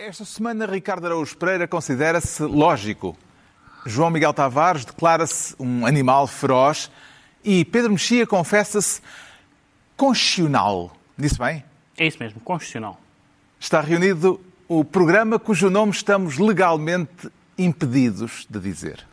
Esta semana, Ricardo Araújo Pereira considera-se lógico. João Miguel Tavares declara-se um animal feroz e Pedro Mexia confessa-se constitucional. Disse bem? É isso mesmo, constitucional. Está reunido o programa cujo nome estamos legalmente impedidos de dizer.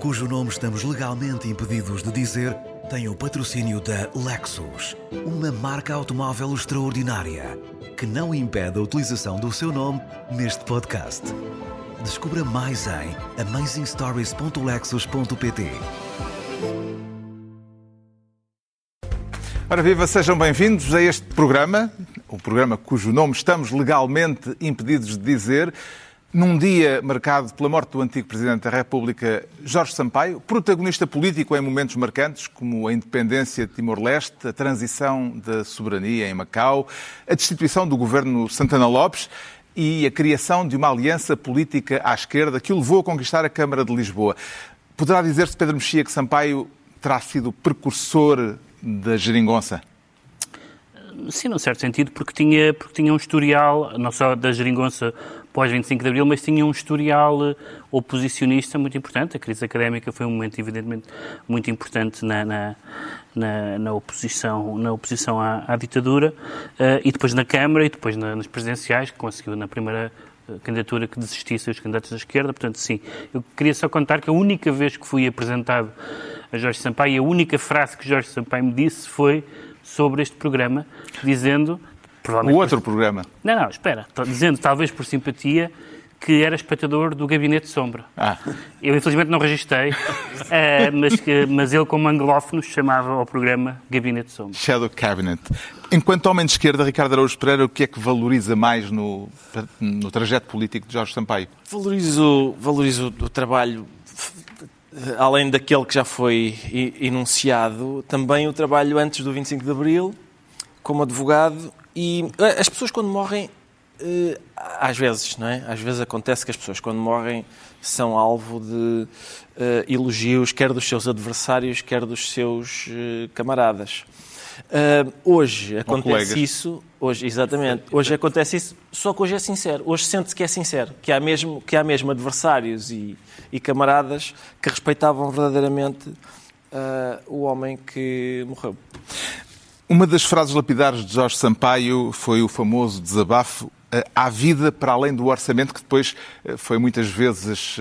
Cujo nome estamos legalmente impedidos de dizer tem o patrocínio da Lexus, uma marca automóvel extraordinária que não impede a utilização do seu nome neste podcast. Descubra mais em amazingstories.lexus.pt. Ora viva, sejam bem-vindos a este programa, o programa cujo nome estamos legalmente impedidos de dizer, num dia marcado pela morte do antigo Presidente da República, Jorge Sampaio, protagonista político em momentos marcantes, como a independência de Timor-Leste, a transição da soberania em Macau, a destituição do governo Santana Lopes e a criação de uma aliança política à esquerda que o levou a conquistar a Câmara de Lisboa. Poderá dizer-se, Pedro Mexia, que Sampaio terá sido precursor da geringonça? Sim, num certo sentido, porque tinha, porque tinha um historial, não só da geringonça pós-25 de Abril, mas tinha um historial eh, oposicionista muito importante. A crise académica foi um momento, evidentemente, muito importante na, na, na, na oposição, na oposição à, à ditadura, uh, e depois na Câmara, e depois na, nas presidenciais, que conseguiu na primeira eh, candidatura que desistisse os candidatos da esquerda. Portanto, sim, eu queria só contar que a única vez que fui apresentado a Jorge Sampaio, a única frase que Jorge Sampaio me disse foi sobre este programa, dizendo o outro por... programa. Não, não, espera. Dizendo, talvez por simpatia, que era espectador do Gabinete de Sombra. Ah. Eu, infelizmente, não registrei, uh, mas, que, mas ele, como anglófono, chamava ao programa Gabinete de Sombra. Shadow Cabinet. Enquanto homem de esquerda, Ricardo Araújo Pereira, o que é que valoriza mais no, no trajeto político de Jorge Sampaio? Valorizo, valorizo o trabalho além daquele que já foi enunciado, também o trabalho antes do 25 de Abril, como advogado, e as pessoas quando morrem, às vezes, não é? Às vezes acontece que as pessoas quando morrem são alvo de elogios, quer dos seus adversários, quer dos seus camaradas. Hoje acontece isso, hoje, exatamente, hoje acontece isso, só que hoje é sincero. Hoje sente-se que é sincero, que há mesmo, que há mesmo adversários e, e camaradas que respeitavam verdadeiramente uh, o homem que morreu. Uma das frases lapidares de Jorge Sampaio foi o famoso desabafo há vida para além do orçamento, que depois foi muitas vezes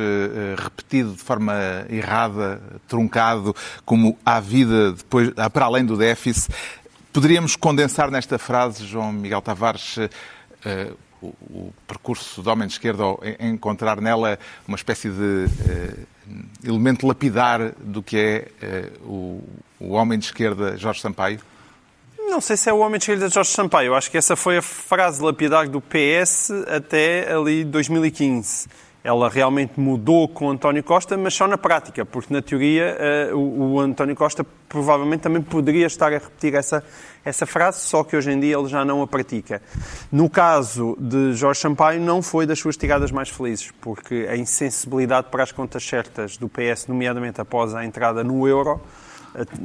repetido de forma errada, truncado, como há vida depois, para além do déficit. Poderíamos condensar nesta frase, João Miguel Tavares, o, o percurso do homem de esquerda, ou encontrar nela uma espécie de elemento lapidar do que é o, o homem de esquerda Jorge Sampaio? Não sei se é o homem de esquerda Jorge Sampaio. Acho que essa foi a frase lapidar do PS até ali 2015. Ela realmente mudou com António Costa, mas só na prática, porque na teoria o, António Costa provavelmente também poderia estar a repetir essa, essa frase, só que hoje em dia ele já não a pratica. No caso de Jorge Sampaio, não foi das suas tiradas mais felizes, porque a insensibilidade para as contas certas do PS, nomeadamente após a entrada no euro,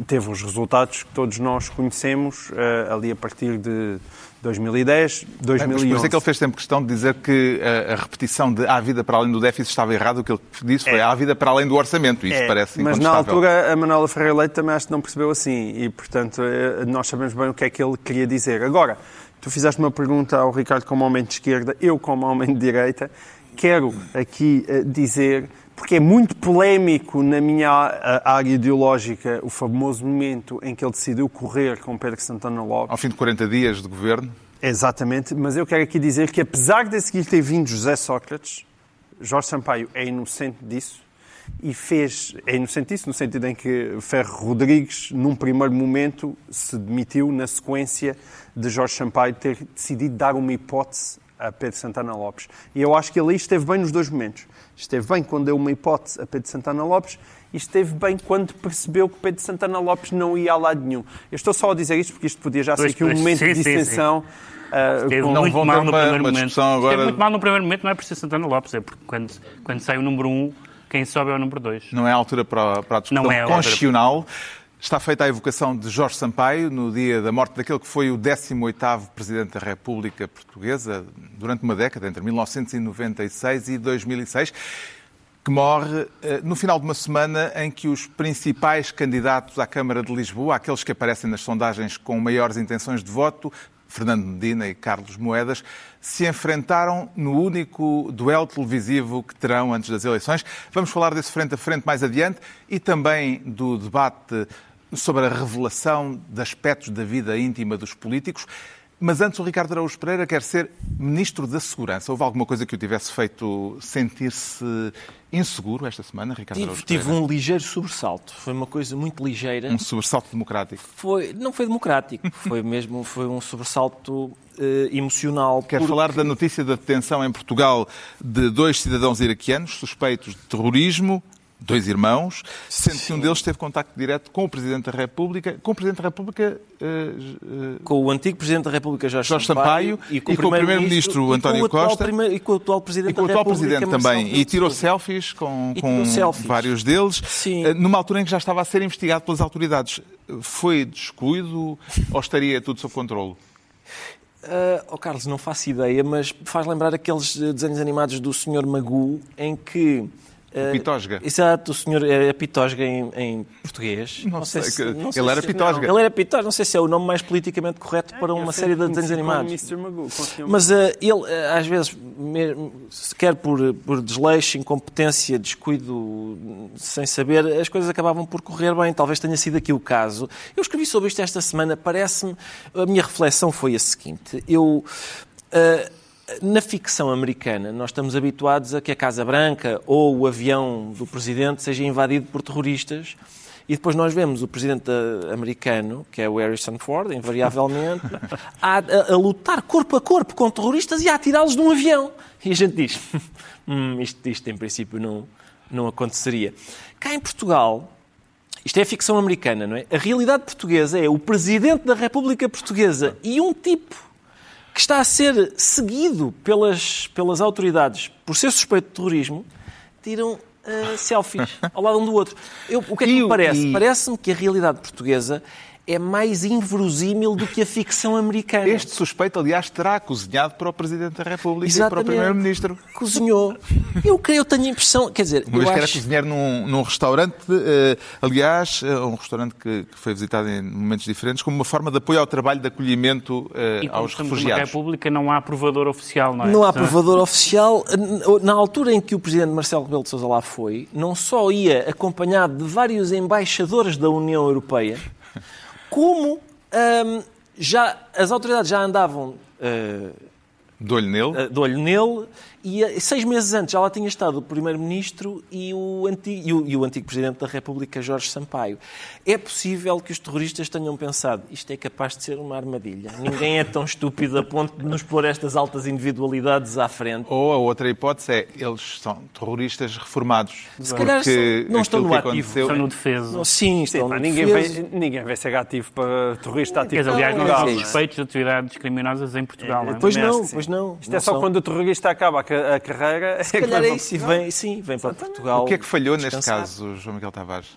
teve os resultados que todos nós conhecemos ali a partir de 2010, 2011. Por isso é que ele fez sempre questão de dizer que a, repetição de há vida para além do déficit estava errado. O que ele disse foi é. há vida para além do orçamento. Isso é. parece Mas na altura a Manuela Ferreira Leite também acho que não percebeu assim. E, portanto, nós sabemos bem o que é que ele queria dizer. Agora, tu fizeste uma pergunta ao Ricardo como homem de esquerda, eu como homem de direita. Quero aqui dizer porque é muito polémico na minha área ideológica o famoso momento em que ele decidiu correr com Pedro Santana Lopes. Ao fim de 40 dias de governo? Exatamente, mas eu quero aqui dizer que apesar de seguir ter vindo José Sócrates, Jorge Sampaio é inocente disso e fez, é inocente disso no sentido em que Ferro Rodrigues, num primeiro momento, se demitiu na sequência de Jorge Sampaio ter decidido dar uma hipótese a Pedro Santana Lopes. E eu acho que ele esteve bem nos dois momentos. Esteve bem quando deu uma hipótese a Pedro Santana Lopes e esteve bem quando percebeu que Pedro Santana Lopes não ia a lado nenhum. Eu estou só a dizer isto porque isto podia já ser aqui um momento sim, de sim, sim. Uh, Esteve muito mal no uma- primeiro uma momento. agora- Esteve muito mal no primeiro momento, não é por ser Santana Lopes, é porque quando, quando sai o número 1, um, quem sobe é o número 2. Não é a altura para, para a discussão Não é a constitucional. Está feita a evocação de Jorge Sampaio no dia da morte daquele que foi o 18º Presidente da República Portuguesa durante uma década, entre 1996 e 2006, que morre eh, no final de uma semana em que os principais candidatos à Câmara de Lisboa, aqueles que aparecem nas sondagens com maiores intenções de voto, Fernando Medina e Carlos Moedas, se enfrentaram no único duelo televisivo que terão antes das eleições. Vamos falar desse frente a frente mais adiante e também do debate sobre a revelação de aspectos da vida íntima dos políticos. Mas antes, o Ricardo Araújo Pereira quer ser Ministro da Segurança. Houve alguma coisa que o tivesse feito sentir-se inseguro esta semana, Ricardo Tive, Araújo tive Pereira? um ligeiro sobressalto. Foi uma coisa muito ligeira. Um sobressalto democrático. Foi, não foi democrático. Foi mesmo foi um sobressalto eh, emocional. Quer porque- falar da notícia da detenção em Portugal de dois cidadãos iraquianos suspeitos de terrorismo, dois irmãos, sendo que um deles teve contacto direto com o Presidente da República, com o Presidente da República, eh, eh, com o antigo Presidente da República, Jorge, Jorge Sampaio, e com e o com o Primeiro-Ministro António Costa. primeiro- e com o atual Presidente e com o da atual República, Presidente Marcelo também. E tirou selfies com, com selfies. vários deles, Sim. eh, numa altura em que já estava a ser investigado pelas autoridades. Foi descuido ou estaria tudo sob controle? Ah, oh Carlos, não faço ideia, mas faz lembrar aqueles desenhos animados do Sr. Magu em que. Ah, Pitosga. Exato, o senhor é Pitosga em, em português. Não sei, que- não ele era se- Pitosga. Ele era Pitosga, não sei se é o nome mais politicamente correto para Eu uma série de desenhos animados. Mr. Magoo. Mas ah, ele, ah, às vezes, mesmo, se quer por, por desleixo, incompetência, descuido, sem saber, as coisas acabavam por correr bem. Talvez tenha sido aqui o caso. Eu escrevi sobre isto esta semana. Parece-me. A minha reflexão foi a seguinte. Eu. ah, na ficção americana, nós estamos habituados a que a Casa Branca ou o avião do presidente seja invadido por terroristas. E depois nós vemos o presidente americano, que é o Harrison Ford, invariavelmente, a, a- a lutar corpo a corpo com terroristas e a atirá-los de um avião. E a gente diz, hum, isto, isto em princípio não, não aconteceria. Cá em Portugal, isto é ficção americana, não é? A realidade portuguesa é o presidente da República Portuguesa e um tipo que está a ser seguido pelas, pelas autoridades por ser suspeito de terrorismo, tiram ah, selfies ao lado um do outro. Eu, o que é que E me parece? e- Parece-me que a realidade portuguesa é mais inverosímil do que a ficção americana. Este suspeito, aliás, terá cozinhado para o Presidente da República e para o Exatamente. Primeiro-Ministro. Cozinhou. Eu creio, eu tenho a impressão, quer dizer, Uma vez eu que era acho... cozinheiro num, num restaurante, eh, aliás, eh, um restaurante que, que foi visitado em momentos diferentes, como uma forma de apoio ao trabalho de acolhimento eh, E como aos refugiados. república, não há provador oficial, não é? Não há provador oficial. Na altura em que o presidente Marcelo Rebelo de Sousa lá foi, não só ia acompanhado de vários embaixadores da União Europeia, como hum, já, as autoridades já andavam uh, De olho nele. de olho nele e eh, seis meses antes já lá tinha estado o Primeiro-Ministro e, o anti- e o- e o antigo Presidente da República, Jorge Sampaio. É possível que os terroristas tenham pensado isto é capaz de ser uma armadilha. Ninguém é tão estúpido a ponto de nos pôr estas altas individualidades à frente. Ou a outra hipótese é, eles são terroristas reformados. Se calhar não estão no ativo. aconteceu- Estão no defeso. Não, sim, estão no ninguém, defeso. vai, ninguém vai ser ativo para terrorista ativo. Aliás, não há é suspeitos de atividades criminosas em Portugal, não é? Pois não, sim. pois não. Isto Não é só são. quando o terrorista acaba a, a carreira. Se calhar é isso, e vem, sim, vem para Portugal. O que é que falhou neste descansar. caso, João Miguel Tavares?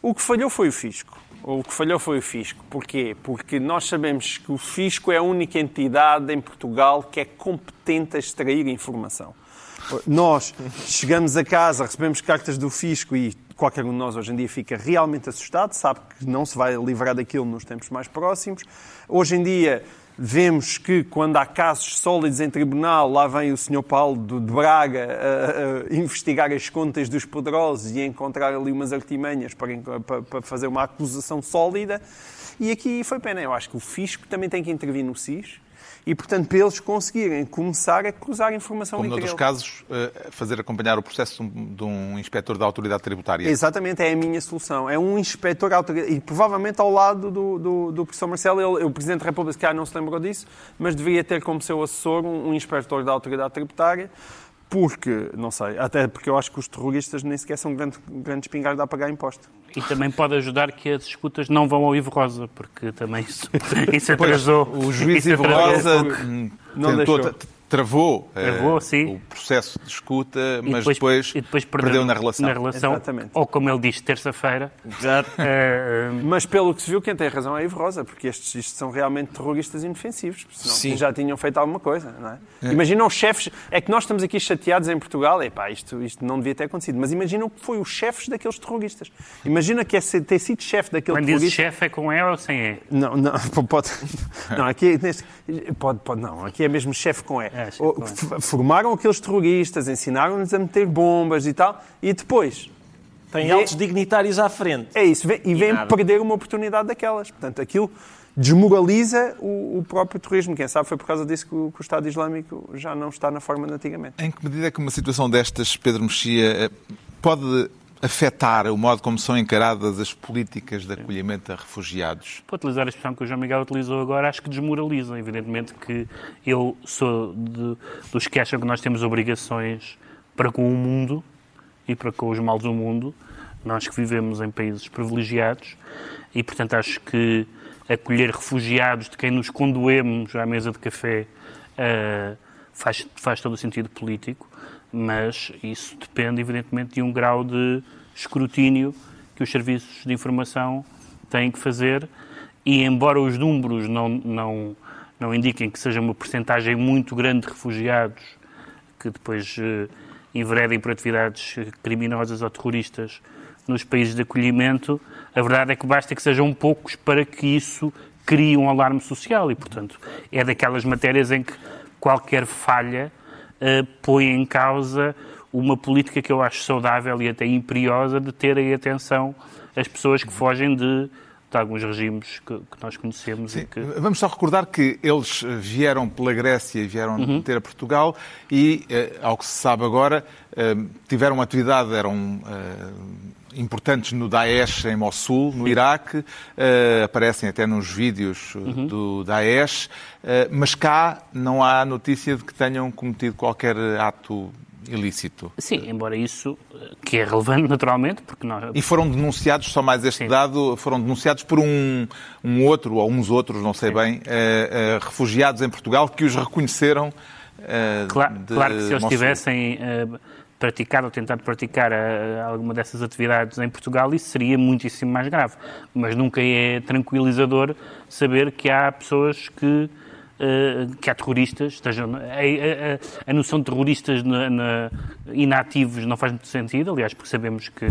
O que falhou foi o fisco. O que falhou foi o fisco. Porquê? Porque nós sabemos que o fisco é a única entidade em Portugal que é competente a extrair informação. Nós chegamos a casa, recebemos cartas do fisco e qualquer um de nós hoje em dia fica realmente assustado, sabe que não se vai livrar daquilo nos tempos mais próximos. Hoje em dia vemos que quando há casos sólidos em tribunal, lá vem o Sr. Paulo de Braga a, a investigar as contas dos poderosos e a encontrar ali umas artimanhas para, para- para fazer uma acusação sólida. E aqui foi pena. Eu acho que o fisco também tem que intervir no SIS e, portanto, para eles conseguirem começar a cruzar informação Como entre noutros casos, eh, fazer acompanhar o processo de um- inspetor da autoridade tributária. Exatamente, é a minha solução. É um inspetor autoridade, e provavelmente ao lado do, do, do professor Marcelo, ele, o Presidente da República não se lembrou disso, mas deveria ter como seu assessor um, um inspetor da autoridade tributária porque, não sei, até porque eu acho que os terroristas nem sequer são grandes, grandes espingarda a pagar imposto. E também pode ajudar que as escutas não vão ao Ivo Rosa, porque também isso, isso atrasou. O juiz isso Ivo atrasou. Rosa Não tentou, travou, Travou, sim. o processo de escuta, E mas depois, e depois perdeu na relação. Na relação Exatamente. ou como ele diz, terça-feira. Exato. eh, Mas pelo que se viu, quem tem razão é Ivo Rosa, porque estes isto são realmente terroristas inofensivos, senão Sim. já tinham feito alguma coisa, não é? Imagina os chefes, é que nós estamos aqui chateados em Portugal, epá, isto, isto não devia ter acontecido, mas imagina o que foi os chefes daqueles terroristas. Imagina que é ter sido chefe daquele quando diz terrorista... chefe é com E ou sem E? Não, não, pode. Não, aqui, é neste- pode, pode, não, aqui é mesmo chefe com E. É, E. f- Formaram aqueles terroristas, ensinaram-nos a meter bombas e tal, e depois. Tem Vê- altos dignitários à frente. É isso, vem- e vem nada. perder uma oportunidade daquelas. Portanto, aquilo desmoraliza o, o próprio terrorismo. Quem sabe foi por causa disso que o, que o Estado Islâmico já não está na forma de antigamente. Em que medida é que uma situação destas, Pedro Mexia, eh, pode afetar o modo como são encaradas as políticas de acolhimento a refugiados? Para utilizar a expressão que o João Miguel utilizou agora, acho que desmoralizam. Evidentemente que eu sou de- dos que acham que nós temos obrigações para com o mundo e para com os males do mundo. Nós que vivemos em países privilegiados e, portanto, acho que acolher refugiados de quem nos condoemos à mesa de café eh, faz, faz todo o sentido político, mas isso depende, evidentemente, de um grau de escrutínio que os serviços de informação têm que fazer. E, embora os números não, não, não indiquem que seja uma percentagem muito grande de refugiados que depois eh, enveredem por atividades eh, criminosas ou terroristas nos países de acolhimento, a verdade é que basta que sejam poucos para que isso crie um alarme social. E, portanto, é daquelas matérias em que qualquer falha eh, põe em causa uma política que eu acho saudável e até imperiosa de terem atenção às pessoas que fogem de, de alguns regimes que, que nós conhecemos e que... Vamos só recordar que eles eh, vieram pela Grécia e vieram ter a Portugal e, eh, ao que se sabe agora, eh, tiveram uma atividade, eram eh, importantes no Daesh em Mossul, no Iraque, eh, aparecem até nos vídeos eh, do Daesh, eh, mas cá não há notícia de que tenham cometido qualquer ato ilícito. Sim, embora isso, que é relevante naturalmente, porque nós, E foram denunciados, só mais este Sim. dado, foram denunciados por um, um outro, ou uns outros, não sei bem, eh, eh, refugiados em Portugal que os reconheceram eh, Claro, claro que se eles Mossul. tivessem praticado ou tentado praticar eh, alguma dessas atividades em Portugal, isso seria muitíssimo mais grave. Mas nunca é tranquilizador saber que há pessoas que. eh, que há terroristas, estejam, a, a- a noção de terroristas na- na- inativos não faz muito sentido, aliás, porque sabemos que,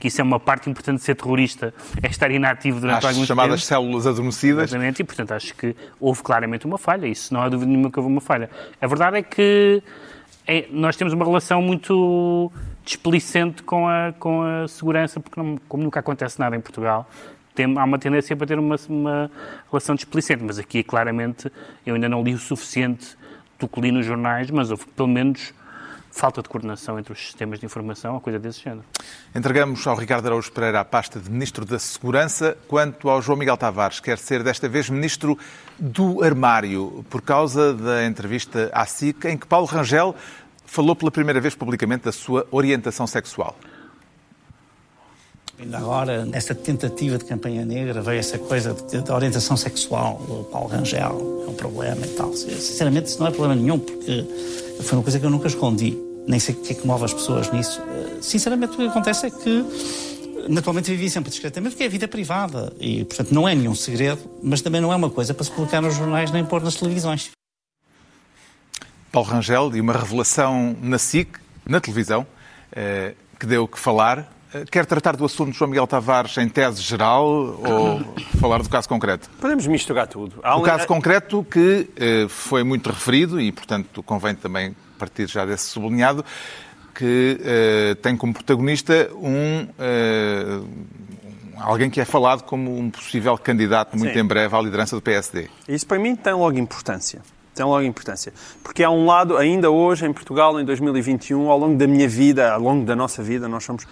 que isso é uma parte importante de ser terrorista, é estar inativo durante As alguns chamadas tempos. células adormecidas. Exatamente, e portanto acho que houve claramente uma falha, isso não há dúvida nenhuma que houve uma falha. A verdade é que é- nós temos uma relação muito displicente com a, com a segurança, porque não- como nunca acontece nada em Portugal, tem, há uma tendência para ter uma, uma relação displicente, mas aqui claramente eu ainda não li o suficiente do que li nos jornais, mas houve pelo menos falta de coordenação entre os sistemas de informação, ou coisa desse género. Entregamos ao Ricardo Araújo Pereira a pasta de Ministro da Segurança, quanto ao João Miguel Tavares, quer ser desta vez Ministro do Armário, por causa da entrevista à SIC, em que Paulo Rangel falou pela primeira vez publicamente da sua orientação sexual. Ainda agora, nesta tentativa de campanha negra, veio essa coisa de- da orientação sexual do Paulo Rangel, é um problema e tal. Sinceramente, isso não é problema nenhum, porque foi uma coisa que eu nunca escondi. Nem sei o que é que move as pessoas nisso. Eh, Sinceramente, o que acontece é que, naturalmente, vivi sempre discretamente, porque é vida privada. E, portanto, não é nenhum segredo, mas também não é uma coisa para se colocar nos jornais nem pôr nas televisões. Paulo Rangel e uma revelação na SIC, na televisão, eh, que deu o que falar. Eh, Quer tratar do assunto de João Miguel Tavares em tese geral ou falar do caso concreto? Podemos misturar tudo. Há O um- caso concreto que eh, foi muito referido e, portanto, convém também partir já desse sublinhado, que eh, tem como protagonista um- alguém que é falado como um possível candidato muito Sim. em breve à liderança do PSD. Isso para mim tem logo importância. Tem logo importância. Porque há um lado, ainda hoje, em Portugal, em 2021, ao longo da minha vida, ao longo da nossa vida, nós somos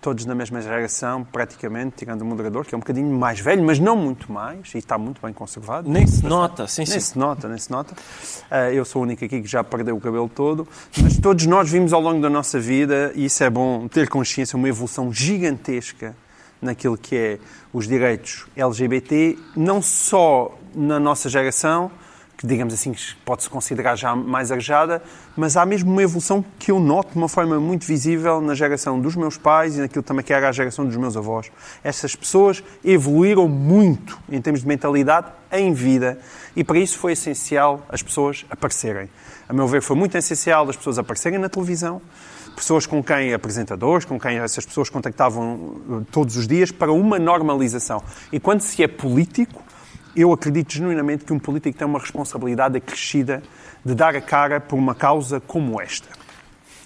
todos na mesma geração, praticamente, tirando o moderador, que é um bocadinho mais velho, mas não muito mais, e está muito bem conservado. Nem se nota, sim, Nem sim. se nota, nem se nota. Uh, eu sou o único aqui que já perdeu o cabelo todo, mas todos nós vimos ao longo da nossa vida, e isso é bom ter consciência, uma evolução gigantesca naquilo que é os direitos LGBT, não só na nossa geração, que digamos assim pode-se considerar já mais arejada, mas há mesmo uma evolução que eu noto de uma forma muito visível na geração dos meus pais e naquilo também que era a geração dos meus avós. Essas pessoas evoluíram muito em termos de mentalidade em vida e para isso foi essencial as pessoas aparecerem. A meu ver, foi muito essencial as pessoas aparecerem na televisão, pessoas com quem, apresentadores, com quem essas pessoas contactavam todos os dias para uma normalização. E quando se é político, eu acredito genuinamente que um político tem uma responsabilidade acrescida de dar a cara por uma causa como esta.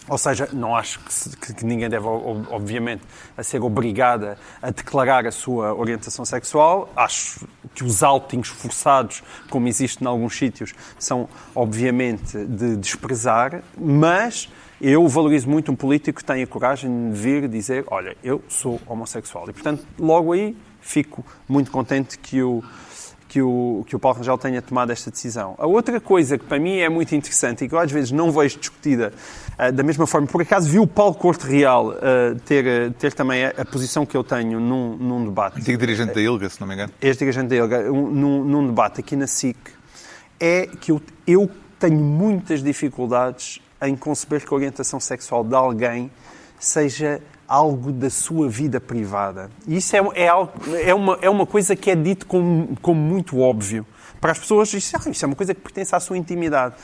Ou seja, não acho que, se, que, ninguém deve, obviamente, a ser obrigada a declarar a sua orientação sexual. Acho que os outings forçados, como existe em alguns sítios, são, obviamente, de desprezar, mas eu valorizo muito um político que tenha coragem de vir dizer: Olha, eu sou homossexual. E, portanto, logo aí fico muito contente que o que o, que o Paulo Rangel tenha tomado esta decisão. A outra coisa que para mim é muito interessante e que eu às vezes não vejo discutida uh, da mesma forma, por acaso vi o Paulo Corte Real uh, ter, ter também a, a, posição que eu tenho num, num debate. Antigo dirigente da ILGA, se não me engano. Ex-dirigente da ILGA, um, num, num, debate aqui na SIC, é que eu, eu tenho muitas dificuldades em conceber que a orientação sexual de alguém seja algo da sua vida privada. E isso é, é, é, uma, é uma coisa que é dito como, como muito óbvio. Para as pessoas, isso, ah, isso é uma coisa que pertence à sua intimidade.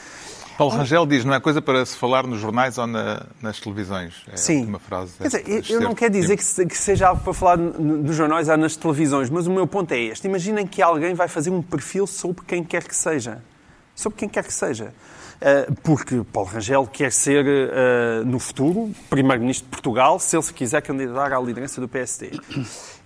Paulo Rangel diz, não é coisa para se falar nos jornais ou na, nas televisões. É Sim. uma frase. Quer dizer, eu não quero dizer que, se, que, seja algo para falar nos jornais ou nas televisões, mas o meu ponto é este. Imaginem que alguém vai fazer um perfil sobre quem quer que seja. Sobre quem quer que seja. Uh, porque Paulo Rangel quer ser, uh, no futuro, Primeiro-Ministro de Portugal, se ele se quiser candidatar à liderança do PSD.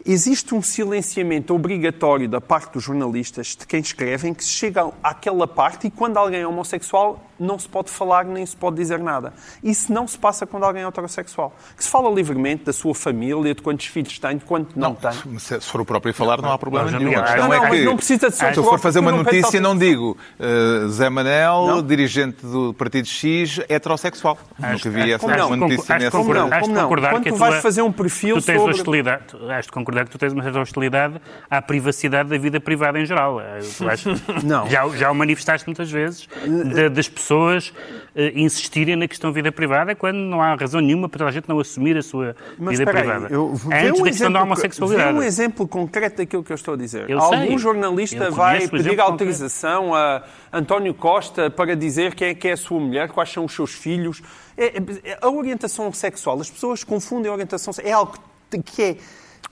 Existe um silenciamento obrigatório da parte dos jornalistas, de quem escrevem, que chegam àquela parte e quando alguém é homossexual não se pode falar nem se pode dizer nada. Isso não se passa quando alguém é heterossexual. Que se fala livremente da sua família, de quantos filhos tem, de quanto não, não tem. Se for o próprio a falar, não há problema não, nenhum. Não, não, é que, não precisa de ser se eu for fazer uma notícia, não digo uh, Zé Manel, dirigente do Partido X, heterossexual. Nunca vi essa não, uma notícia nessa. Como não? Como não? Quando tu vais fazer um perfil tu tens sobre... hostilidade, has de concordar que tu tens uma certa hostilidade à privacidade da vida privada em geral. Tu vais, não. Já, já o manifestaste muitas vezes de, das pessoas uh, insistirem na questão vida privada quando não há razão nenhuma para a gente não assumir a sua Mas, vida aí, privada. Eu, Antes um da questão da homossexualidade. Vê um exemplo concreto daquilo que eu estou a dizer. Eu Algum sei. jornalista vai pedir autorização a António Costa para dizer quem é que é a sua mulher, quais são os seus filhos. É, é, a orientação sexual, as pessoas confundem a orientação sexual. É algo que é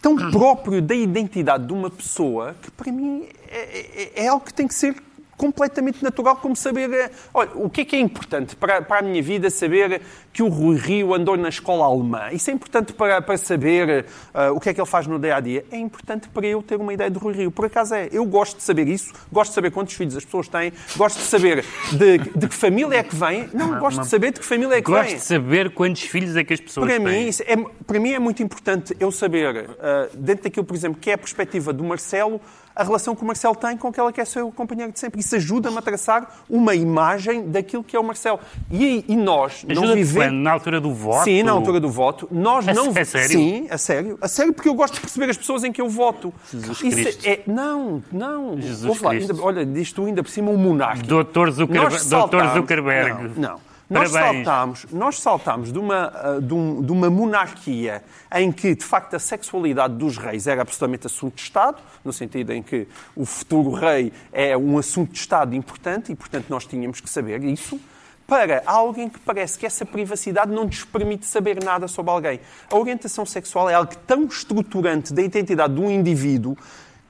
tão próprio da identidade de uma pessoa que, para mim, é, é, é algo que tem que ser completamente natural, como saber. eh, Olha, o que é que é importante para, para a minha vida saber que o Rui Rio andou na escola alemã? Isso é importante para, para saber uh, o que é que ele faz no dia a dia? É importante para eu ter uma ideia do Rui Rio. Por acaso é. Eu gosto de saber isso, gosto de saber quantos filhos as pessoas têm, gosto de saber de, de que família é que vem. Não, gosto de saber de que família é que Gosto vem. de saber quantos filhos é que as pessoas Para têm. mim, é, para mim é muito importante eu saber, uh, dentro daquilo, por exemplo, que é a perspectiva do Marcelo, a relação que o Marcelo tem com aquela que é seu companheiro de sempre. Isso ajuda-me a traçar uma imagem daquilo que é o Marcelo. E, e nós não vivemos... Na altura do voto? Sim, na altura do voto. Nós É- não... é sério? Sim, a sério. A sério, porque eu gosto de perceber as pessoas em que eu voto. Jesus Isso Cristo. é... Não, não. Jesus lá, Cristo. ainda- olha, diz tu ainda por cima um monarca. Doutor Zuckerberg. Doutor Zuckerberg. Não, não. Nós Parabéns. saltámos, nós saltámos de, uma, uh, de, um- de uma monarquia em que, de facto, a sexualidade dos reis era absolutamente assunto de Estado, no sentido em que o futuro rei é um assunto de Estado importante e, portanto, nós tínhamos que saber isso, para alguém que parece que essa privacidade não nos permite saber nada sobre alguém. A orientação sexual é algo tão estruturante da identidade de um indivíduo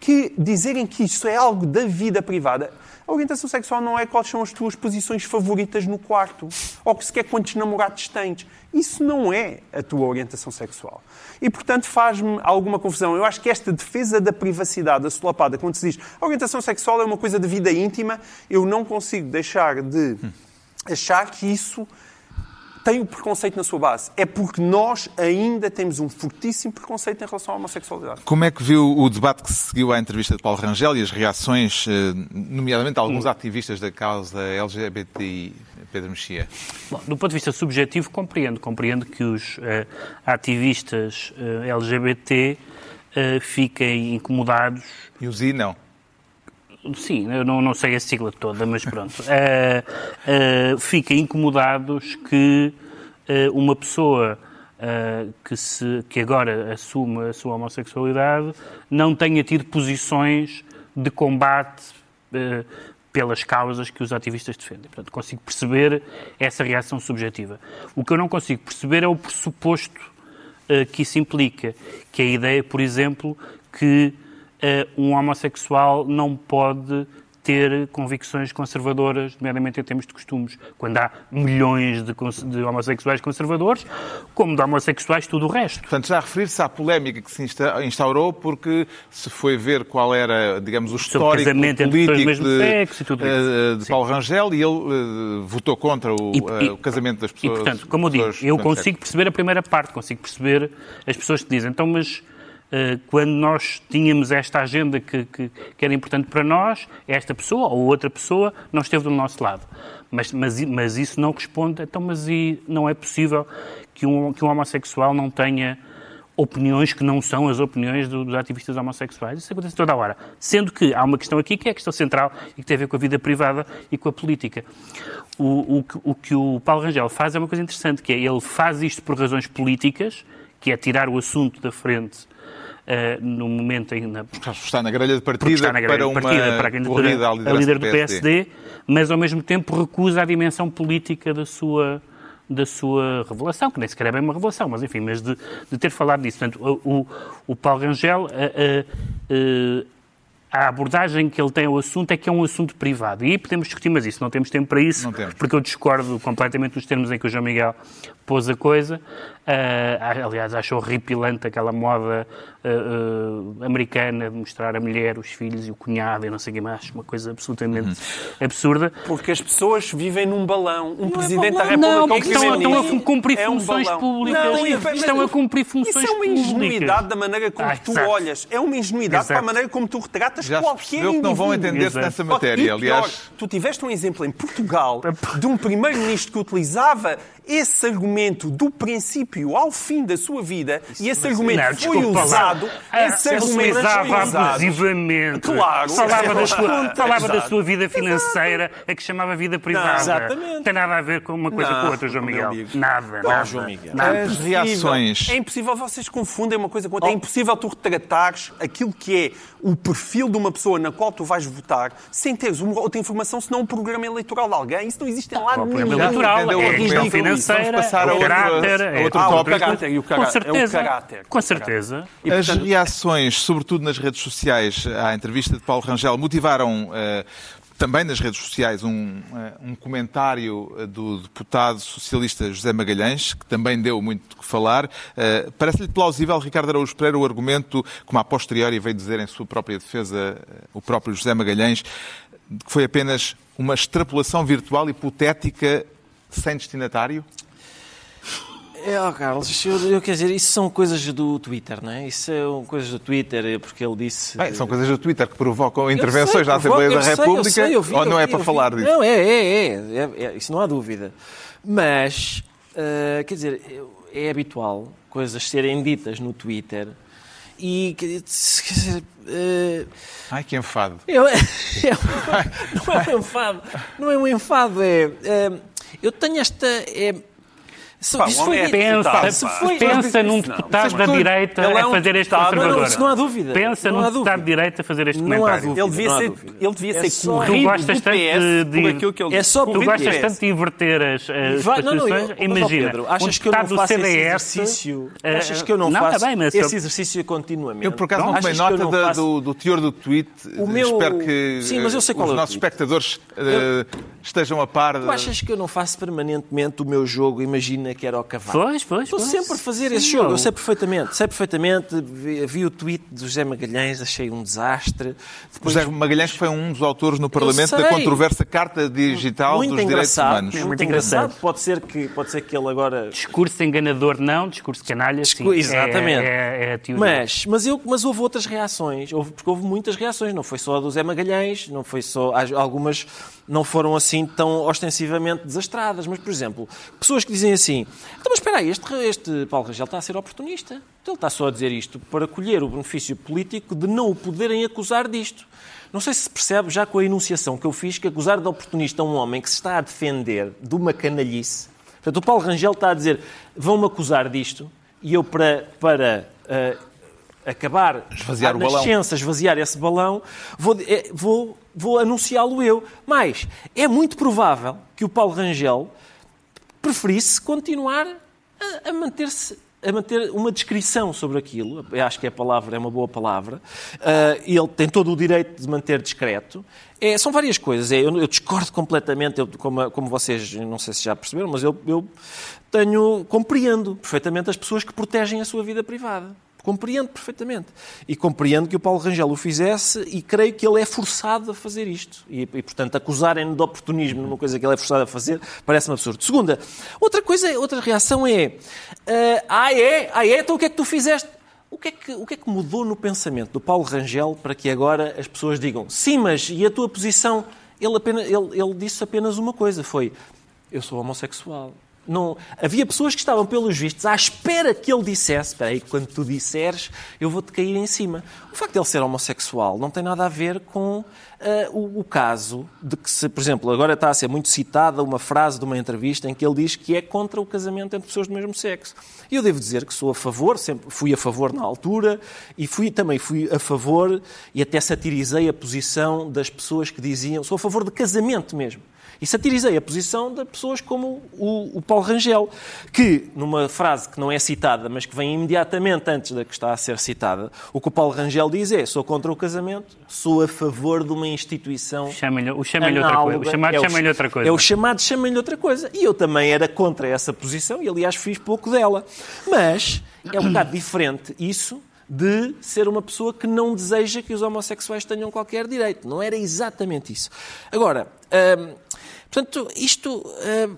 que dizerem que isso é algo da vida privada. A orientação sexual não é quais são as tuas posições favoritas no quarto, ou que sequer quantos namorados tens. Isso não é a tua orientação sexual. E, portanto, faz-me alguma confusão. Eu acho que esta defesa da privacidade assolapada, quando se diz a orientação sexual é uma coisa de vida íntima, eu não consigo deixar de achar que isso tem o preconceito na sua base. É porque nós ainda temos um fortíssimo preconceito em relação à homossexualidade. Como é que viu o debate que se seguiu à entrevista de Paulo Rangel e as reações, eh, nomeadamente de alguns ativistas da causa LGBTI, Pedro Mexia? Bom, do ponto de vista subjetivo, compreendo. Compreendo que os uh, ativistas uh, LGBT uh, fiquem incomodados. E os I não? Sim, eu não, não sei a sigla toda, mas pronto. Uh, uh, fiquem incomodados que uh, uma pessoa que, se, que agora assume a sua homossexualidade não tenha tido posições de combate pelas causas que os ativistas defendem. Portanto, consigo perceber essa reação subjetiva. O que eu não consigo perceber é o pressuposto que isso implica, que a ideia, por exemplo, que um homossexual não pode ter convicções conservadoras, nomeadamente em termos de costumes, quando há milhões de, de, homossexuais conservadores, como de homossexuais tudo o resto. Portanto, já a referir-se à polémica que se instaurou porque se foi ver qual era, digamos, o histórico político de, sexo e tudo isso. Eh, de Paulo Rangel e ele uh, votou contra o, e, uh, o, casamento das pessoas. E, portanto, como eu digo, eu consigo perceber a primeira parte, consigo perceber as pessoas que dizem, então, mas eh, quando nós tínhamos esta agenda que, que, que, era importante para nós, esta pessoa ou outra pessoa não esteve do nosso lado. Mas, mas, mas isso não responde, então, mas e não é possível que um, que um homossexual não tenha opiniões que não são as opiniões do, dos ativistas homossexuais. Isso acontece toda a hora. Sendo que há uma questão aqui que é a questão central e que tem a ver com a vida privada e com a política. O, o, o que o Paulo Rangel faz é uma coisa interessante, que é ele faz isto por razões políticas, que é tirar o assunto da frente uh, no momento ainda. Está na grelha de partida, grelha para, de partida para a candidatura a líder do PSD, mas ao mesmo tempo recusa a dimensão política da sua da sua revelação, que nem sequer é bem uma revelação, mas enfim, mas de, de ter falado disso. Portanto, o, o, Paulo Rangel uh, uh, a abordagem que ele tem ao assunto é que é um assunto privado. E aí podemos discutir, mas isso não temos tempo para isso, porque eu discordo completamente dos termos em que o João Miguel pôs a coisa. Uh, aliás, acho horripilante aquela moda uh, uh, americana de mostrar a mulher, os filhos e o cunhado e não sei o que mais, uma coisa absolutamente uhum. absurda. Porque as pessoas vivem num balão. Um não é presidente é balão, da República não, porque estão, estão a cumprir é funções um públicas. Não, estão a cumprir funções públicas. Isso é uma ingenuidade da maneira como ah, tu exato. olhas. É uma ingenuidade exato. para a maneira como tu retratas Já qualquer indivíduo. que não vão entender-se nessa matéria. Aliás, tu tiveste um exemplo em Portugal de um primeiro-ministro que utilizava esse argumento do princípio ao fim da sua vida e esse argumento não, foi usado. Lá. Esse ah, argumento foi usado. abusivamente. Claro. Falava, da sua, falava da sua vida financeira, Exato. a que chamava vida privada. Não, exatamente. Não tem nada a ver com uma coisa não, com outra, João Miguel. Nada, nada. João Miguel. Nada. As reações. É impossível, vocês confundem uma coisa com outra. É oh. É impossível tu retratares aquilo que é o perfil de uma pessoa na qual tu vais votar sem teres uma outra informação senão um programa eleitoral de alguém. Isso não existe lá nenhum. O programa eleitoral é financeira, passar a, caráter, a outro, ah, tópico. O caráter, e o caráter, com certeza, é o caráter. Com certeza. E, As reações, sobretudo nas redes sociais, à entrevista de Paulo Rangel, motivaram uh, também nas redes sociais um, eh, um, comentário do deputado socialista José Magalhães, que também deu muito que falar. Uh, Parece-lhe plausível, Ricardo Araújo Pereira, o argumento, como a posteriori veio dizer em sua própria defesa o próprio José Magalhães, que foi apenas uma extrapolação virtual hipotética sem destinatário? É, oh, Carlos, eu, eu quer dizer, isso são coisas do Twitter, não é? Isso são coisas do Twitter, é porque ele disse. Bem, são coisas do Twitter que provocam intervenções na Assembleia da República. Sei, eu sei, vi, ou não é para falar disso? Não, é, é, é, é, Isso não há dúvida. Mas, uh, quer dizer, é habitual coisas serem ditas no Twitter e quer dizer. Uh, Ai, que enfado. Eu, é, não é um enfado. Não é um enfado. É, uh, eu tenho esta. É, Pá, isso foi, é pensa, foi, pensa num deputado da direita a é fazer este conservador. Não, não há dúvida. Pensa num deputado de direita a fazer este comentário. Dúvida, ele devia ser, ele devia é ser corrido tu gostas tanto de, de, aquilo que ele é só Tu gostas tanto de inverter as, as Vai, não, não, eu, Imagina, Pedro, achas um que eu não faço CDS, esse exercício? Uh, achas que eu não, não faço bem, mas esse exercício continuamente? Eu, por acaso, não tomei nota do teor do tweet. Espero que os nossos espectadores estejam a par. Tu achas que eu não faço permanentemente o meu jogo? Imagina Medina, que era o cavalo. Pois, pois, Estou pois. sempre a fazer Sim, esse jogo. eu- Eu sei perfeitamente, sei perfeitamente. Vi, vi o tweet do José Magalhães, achei um desastre. Depois, José Magalhães foi um dos autores no Parlamento da controversa Carta Digital muito dos Direitos engraçado, Humanos. muito, Muito engraçado. engraçado. Pode ser que pode ser que ele agora Discurso enganador não, discurso canalha sim. Discu- Exatamente. É, é, é a teoria. Mas, mas, eu, mas houve outras reações, houve, porque houve muitas reações, não foi só a do Zé Magalhães, não foi só. as- Algumas não foram assim tão ostensivamente desastradas, mas, por exemplo, pessoas que dizem assim: então, mas espera aí, este, este Paulo Rangel está a ser oportunista. Então, ele está só a dizer isto para colher o benefício político de não o poderem acusar disto. Não sei se se percebe, já com a enunciação que eu fiz, que acusar de oportunista um homem que se está a defender de uma canalhice. Portanto, o Paulo Rangel está a dizer: vão-me acusar disto, e eu, para, para ah, acabar Esvaziar balão. nascença, esvaziar esse balão, vou, é, vou, vou anunciá-lo eu. Mas é muito provável que o Paulo Rangel preferisse continuar a, a manter-se a manter uma descrição sobre aquilo, eu acho que a palavra é uma boa palavra, Ah, ele tem todo o direito de manter discreto. É, são várias coisas, é, eu, eu discordo completamente, eu, como, como vocês, não sei se já perceberam, mas eu, eu tenho, compreendo perfeitamente as pessoas que protegem a sua vida privada. Compreendo perfeitamente. E compreendo que o Paulo Rangel o fizesse e creio que ele é forçado a fazer isto. E, e, portanto, acusarem-no de oportunismo numa coisa que ele é forçado a fazer parece-me absurdo. Segunda, outra coisa, outra reação é ah, ah, é? Ah, é? Então o que é que tu fizeste? O que, é que, o que é que mudou no pensamento do Paulo Rangel para que agora as pessoas digam sim, mas e a tua posição? Ele, apenas, ele, ele disse apenas uma coisa, foi eu sou homossexual. Não, havia pessoas que estavam, pelos vistos, à espera que ele dissesse: Espera aí, quando tu disseres, eu vou-te cair em cima. O facto de ele ser homossexual não tem nada a ver com ah, o, o caso de que, se, por exemplo, agora está a ser muito citada uma frase de uma entrevista em que ele diz que é contra o casamento entre pessoas do mesmo sexo. E eu devo dizer que sou a favor, sempre fui a favor na altura e fui, também fui a favor e até satirizei a posição das pessoas que diziam: sou a favor de casamento mesmo. E satirizei a posição de pessoas como o, o Paulo Rangel, que, numa frase que não é citada, mas que vem imediatamente antes da que está a ser citada, o que o Paulo Rangel diz é: sou contra o casamento, sou a favor de uma instituição. Chama-lhe- outra coisa. O chamado É chama-lhe outra coisa. É o chamado chama-lhe outra coisa. E eu também era contra essa posição e, aliás, fiz pouco dela. Mas é um bocado diferente isso de ser uma pessoa que não deseja que os homossexuais tenham qualquer direito. Não era exatamente isso. Agora, hum, portanto, isto hum,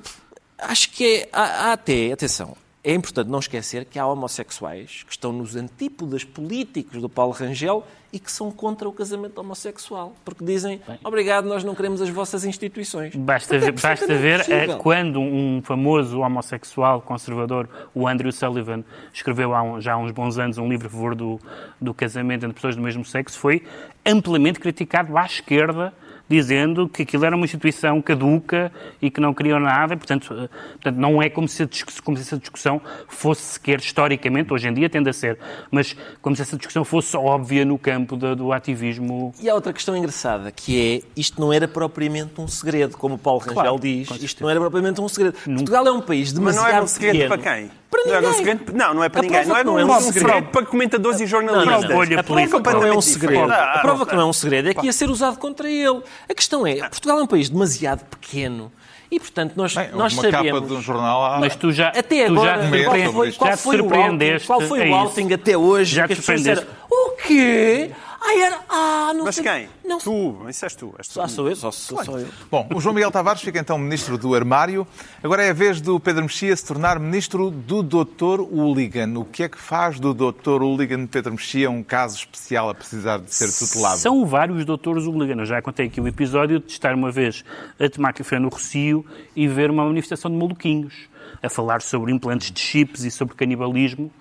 acho que é, há, há até, atenção, é importante não esquecer que há homossexuais que estão nos antípodas políticos do Paulo Rangel e que são contra o casamento homossexual, porque dizem, obrigado, nós não queremos as vossas instituições. Basta Portanto, é ver, basta ver possível. quando um famoso homossexual conservador, o Andrew Sullivan, escreveu há um- já há uns bons anos um livro a favor do, do casamento entre pessoas do mesmo sexo, foi amplamente criticado à esquerda, dizendo que aquilo era uma instituição caduca e que não queriam nada. Portanto, eh, portanto não é como se, como se essa discussão fosse sequer historicamente, hoje em dia tende a ser, mas como se essa discussão fosse óbvia no campo da- do ativismo E há outra questão engraçada, que é, isto não era propriamente um segredo, como o Paulo Rangel Claro, diz, isto não era propriamente um segredo. Portugal é um país Mas demasiado não era um segredo pequeno. para quem? Para não, um ninguém. segredo, não, não é para A ninguém. prova Não um, não é um um segredo. segredo para comentadores e Não, jornalistas. não, bolha A prova política. que não é um segredo. A prova que não é um segredo é que ia ser usado contra ele. A questão é, Portugal é um país demasiado pequeno e, portanto, nós, Bem, nós uma capa sabemos... de um jornal há... Mas tu já, Até tu agora, já, qual foi, qual já te foi o outing, surpreendeste. qual foi o isso. outing até hoje Já que te surpreendeste. o quê? Ah, era... Ah, não Mas sei... quem? Não. Tu, isso és tu. És tu. Só sou eu, só sou só eu. Bom, o João Miguel Tavares fica então ministro do armário. Agora é a vez do Pedro Mexia se tornar ministro do Dr. Hooligan. O que é que faz do Dr. Hooligan Pedro Mexia um caso especial a precisar de ser tutelado? São vários doutores hooligan. Eu já contei aqui o episódio de estar uma vez a tomar café no Rocio e ver uma manifestação de maluquinhos a falar sobre implantes de chips e sobre canibalismo.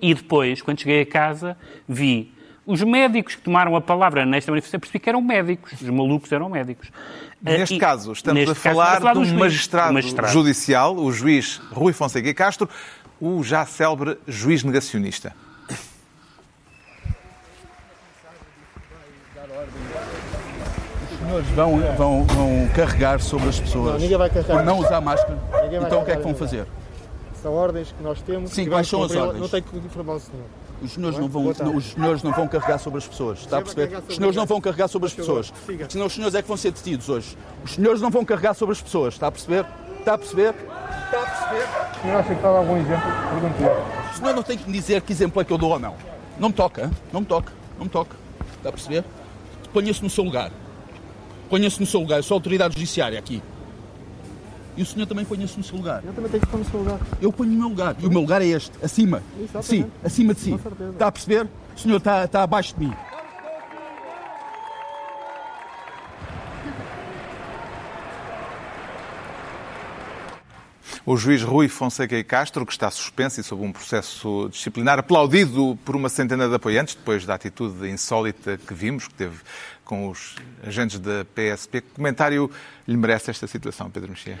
E depois, quando cheguei a casa, vi os médicos que tomaram a palavra nesta manifestação, percebi que eram médicos. Os malucos eram médicos. Neste E- caso, estamos neste a caso, falar, a de um juiz, magistrado, do magistrado. judicial, o juiz Rui Fonseca Castro, o já célebre juiz negacionista. Os senhores vão, vão, vão carregar sobre as pessoas Não, por não usar máscara. Então o que é que vão fazer? São ordens que nós temos. Sim, que quais são as ordens? Não tenho que informar o senhor. Os senhores Não vão, não, os senhores não vão carregar sobre as pessoas, está a perceber? Os senhores não vão carregar sobre as pessoas. Senão os senhores é que vão ser detidos hoje. Os senhores não vão carregar sobre as pessoas, está a perceber? Está a perceber? Está a perceber? O senhor acha que estava algum exemplo? Pergunto-lhe. O senhor não tem que me dizer que exemplo é que eu dou ou não. Não me toca, não me toca, não me toca. Está a perceber? Ponha-se no seu lugar. Ponha-se no seu lugar. Eu sou autoridade judiciária aqui. E o senhor também ponha-se no seu lugar. Eu também tenho que pôr no seu lugar. Eu ponho no meu lugar. E o meu lugar é este, acima. Exatamente. Sim, acima de si. Com certeza. Está a perceber? O senhor está, está abaixo de mim. O juiz Rui Fonseca e Castro, que está suspenso e sob um processo disciplinar, aplaudido por uma centena de apoiantes, depois da atitude insólita que vimos, que teve com os agentes da PSP. Que comentário lhe merece esta situação, Pedro Mexia?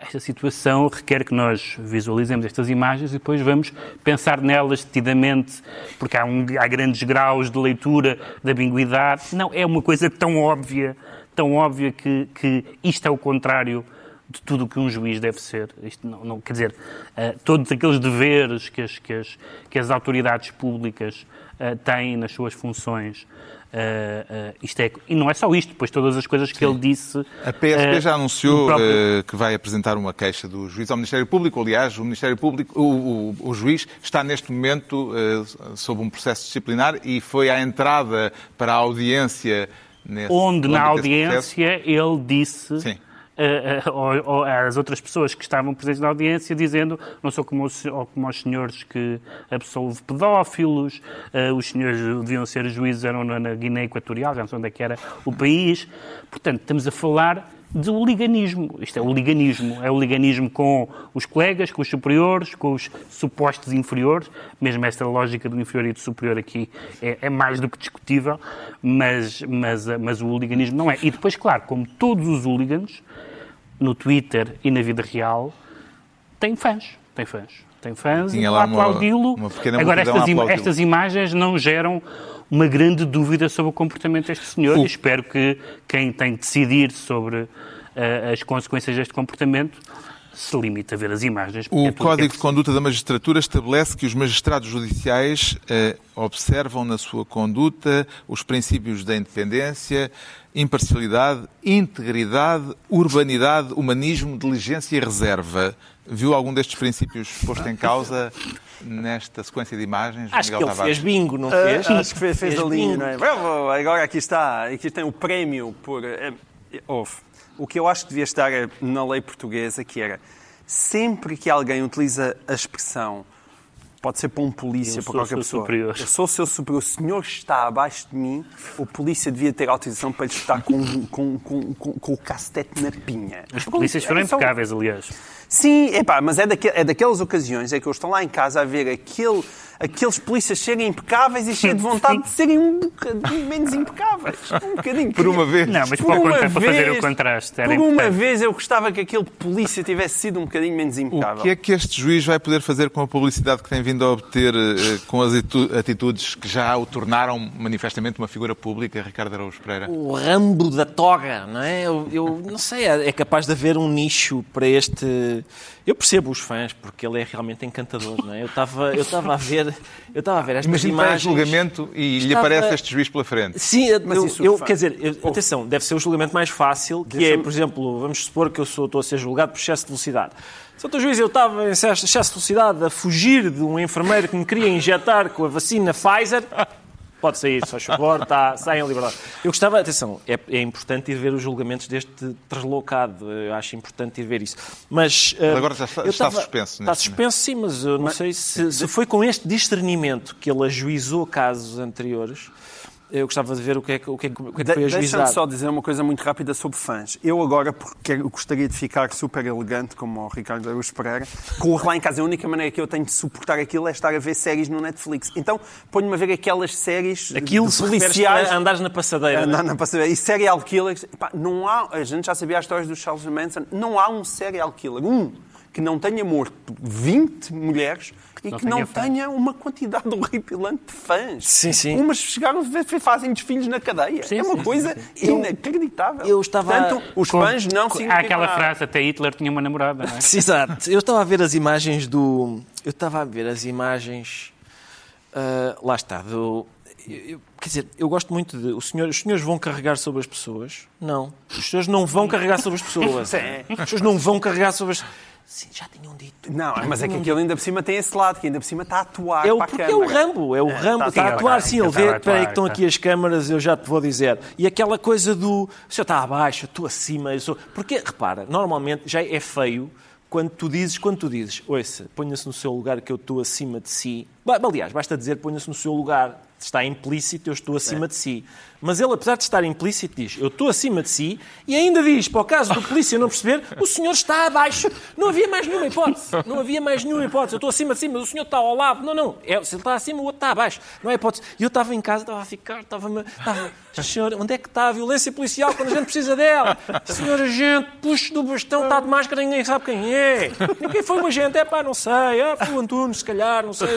Esta situação requer que nós visualizemos estas imagens e depois vamos pensar nelas detidamente, porque há, um- há grandes graus de leitura, de ambiguidade. Não, é uma coisa tão óbvia, tão óbvia que, que isto é o contrário de tudo o que um juiz deve ser. Isto não, não- quer dizer, eh, todos aqueles deveres que as, que as, que as autoridades públicas eh, têm nas suas funções. Eh, isto é, e não é só isto, pois todas as coisas que ele disse. A PSP eh, já anunciou próprio- que vai apresentar uma queixa do juiz ao Ministério Público. Aliás, o Ministério Público, o, o- o juiz está neste momento sob um processo disciplinar e foi à entrada para a audiência nesse onde na âmbito desse processo. audiência ele disse Sim. Ao- às outras pessoas que estavam presentes na audiência, dizendo não sou como os, ou como os senhores que absolve pedófilos, eh, os senhores deviam ser juízes, eram na Guiné Equatorial, já não sei onde é que era o país. Portanto, estamos a falar de hooliganismo. Isto é hooliganismo. É hooliganismo com os colegas, com os superiores, com os supostos inferiores. Mesmo esta lógica do inferior e do superior aqui é, é mais do que discutível, mas, mas, mas o hooliganismo não é. E depois, claro, como todos os hooligans, no Twitter e na vida real, tem fãs. Tem fãs. Tem fãs Tinha e aplaudi-lo. Agora, estas, im- estas imagens não geram uma grande dúvida sobre o comportamento deste senhor O- e espero que quem tem de decidir sobre eh, as consequências deste comportamento se limite a ver as imagens. é O que é Código de preciso. Conduta da Magistratura estabelece que os magistrados judiciais eh, observam na sua conduta os princípios da independência, imparcialidade, integridade, urbanidade, humanismo, diligência e reserva. Viu algum destes princípios posto em causa nesta sequência de imagens? Acho que Miguel ele Tavares? fez bingo, não Ah, fez? acho que fez, fez a linha, bingo. não é? Bravo! Agora aqui está, aqui tem o prémio por. eh, houve. O que eu acho que devia estar na lei portuguesa, que era sempre que alguém utiliza a expressão, pode ser para um polícia, para qualquer pessoa, superior. eu sou o seu superior, o senhor está abaixo de mim, o polícia devia ter autorização para lhe estar com, com, com, com, o cacetete na pinha. Os polícias foram impecáveis, aliás. Sim, epá, mas é, é daquelas ocasiões é que eu estou lá em casa a ver aquele, aqueles polícias serem impecáveis e cheios de vontade de serem um bocadinho menos impecáveis. Um bocadinho. Por uma vez. Não, mas Por para, o uma contra- para fazer vez- o contraste. Era Por uma importante. vez eu gostava que aquele polícia tivesse sido um bocadinho menos impecável. O que é que este juiz vai poder fazer com a publicidade que tem vindo a obter eh, com as atitudes que já o tornaram manifestamente uma figura pública, Ricardo Araújo Pereira? O Rambo da toga, não é? Eu, eu não sei, é é capaz de haver um nicho para este. Eu percebo os fãs, porque ele é realmente encantador, não é? Eu estava eu estava a ver, eu estava a ver estas Imagina a imagens. julgamento e lhe Estava- aparece este juiz pela frente. Sim, eu, Mas eu- isso eu- faz- quer dizer, eu- atenção, deve ser o julgamento mais fácil, que é, por exemplo, vamos supor que eu sou, estou a ser julgado por excesso de velocidade. Sr. Juiz, eu estava em excesso de velocidade a fugir de um enfermeiro que me queria injetar com a vacina Pfizer. Pode sair, se faz favor, está, sai em liberdade. Eu gostava, atenção, é, é importante ir ver os julgamentos deste deslocado. Eu acho importante ir ver isso. Mas. eh, agora já está- está suspenso Está neste suspenso, sim, mas eu não sei se, se foi com este discernimento que ele ajuizou casos anteriores. Eu gostava de ver o que é o que, é o que, é que De- foi Deixa-me ajuizado. só dizer uma coisa muito rápida sobre fãs. Eu agora, porque gostaria de ficar super elegante, como o Ricardo Araújo Pereira, corro lá em casa. A única maneira que eu tenho de suportar aquilo é estar a ver séries no Netflix. Então, ponho-me a ver aquelas séries Aquilo de policiais... andares na passadeira. Andar não é? na passadeira. E serial killers... Epá, não há... A gente já sabia as histórias do Charles Manson. Não há um serial killer, um, que não tenha morto 20 mulheres e não que não tenha fãs. tenha uma quantidade horripilante de fãs. Sim, sim. Umas chegaram a ver- fazem desfiles na cadeia. Sim, é uma sim, coisa inacreditável. eu estava- Portanto, os Com- fãs não com- significam Há aquela nada. frase, até Hitler tinha uma namorada, não é? Exato. Eu estava a ver as imagens do. Eu estava a ver as imagens. ah, lá está. Do... eu- eu- Quer dizer, eu gosto muito de. O senhor, os senhores vão carregar sobre as pessoas? Não. Os senhores não vão carregar sobre as pessoas. Os senhores não vão carregar sobre as. Sim, já tinham dito. Não, mas é que aquele ainda por cima tem esse lado, que ainda por cima está a atuar É o, porque é câmara. o Rambo, é o Rambo, tá- está a atuar, tá- sim, tá- ele tá vê, atuar, espera aí que estão tá. aqui as câmaras, eu já te vou dizer. E aquela coisa do, o senhor está abaixo, eu estou acima, eu sou... Porque, repara, normalmente já é feio quando tu dizes, quando tu dizes, ouça, ponha-se no seu lugar que eu estou acima de si. Aliás, basta dizer, ponha-se no seu lugar. Está implícito, eu estou acima de si. Mas ele, apesar de estar implícito, diz, eu estou acima de si, e ainda diz, para o caso do polícia não perceber, o senhor está abaixo. Não havia mais nenhuma hipótese. Não havia mais nenhuma hipótese. Eu estou acima de si, mas o senhor está ao lado. Não, não. É, se ele está acima, o outro está abaixo. Não é hipótese. E eu estava em casa, estava a ficar, estava-me... Estava, senhor, onde é que está a violência policial quando a gente precisa dela? Senhor agente, puxe do bastão, está de máscara, ninguém sabe quem é. Ninguém foi o agente, é pá, não sei. Ah, foi o Antunes, se calhar, não sei.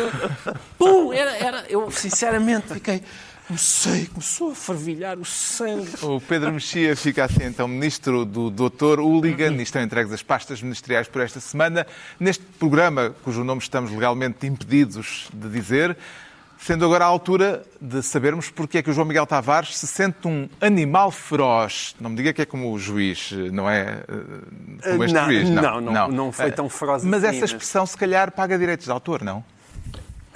Pum! Era, era, eu, sinceramente, fiquei... Não sei, começou a fervilhar o sangue. O Pedro Mexia fica assim, então, ministro do Dr. Hooligan e estão entregues as pastas ministeriais por esta semana. Neste programa, cujo nome estamos legalmente impedidos de dizer, sendo agora a altura de sabermos porque é que o João Miguel Tavares se sente um animal feroz. Não me diga que é como o juiz, não é? Como este Não, juiz, não, não, não foi tão feroz Mas assim, essa expressão, se calhar, paga direitos de autor, não?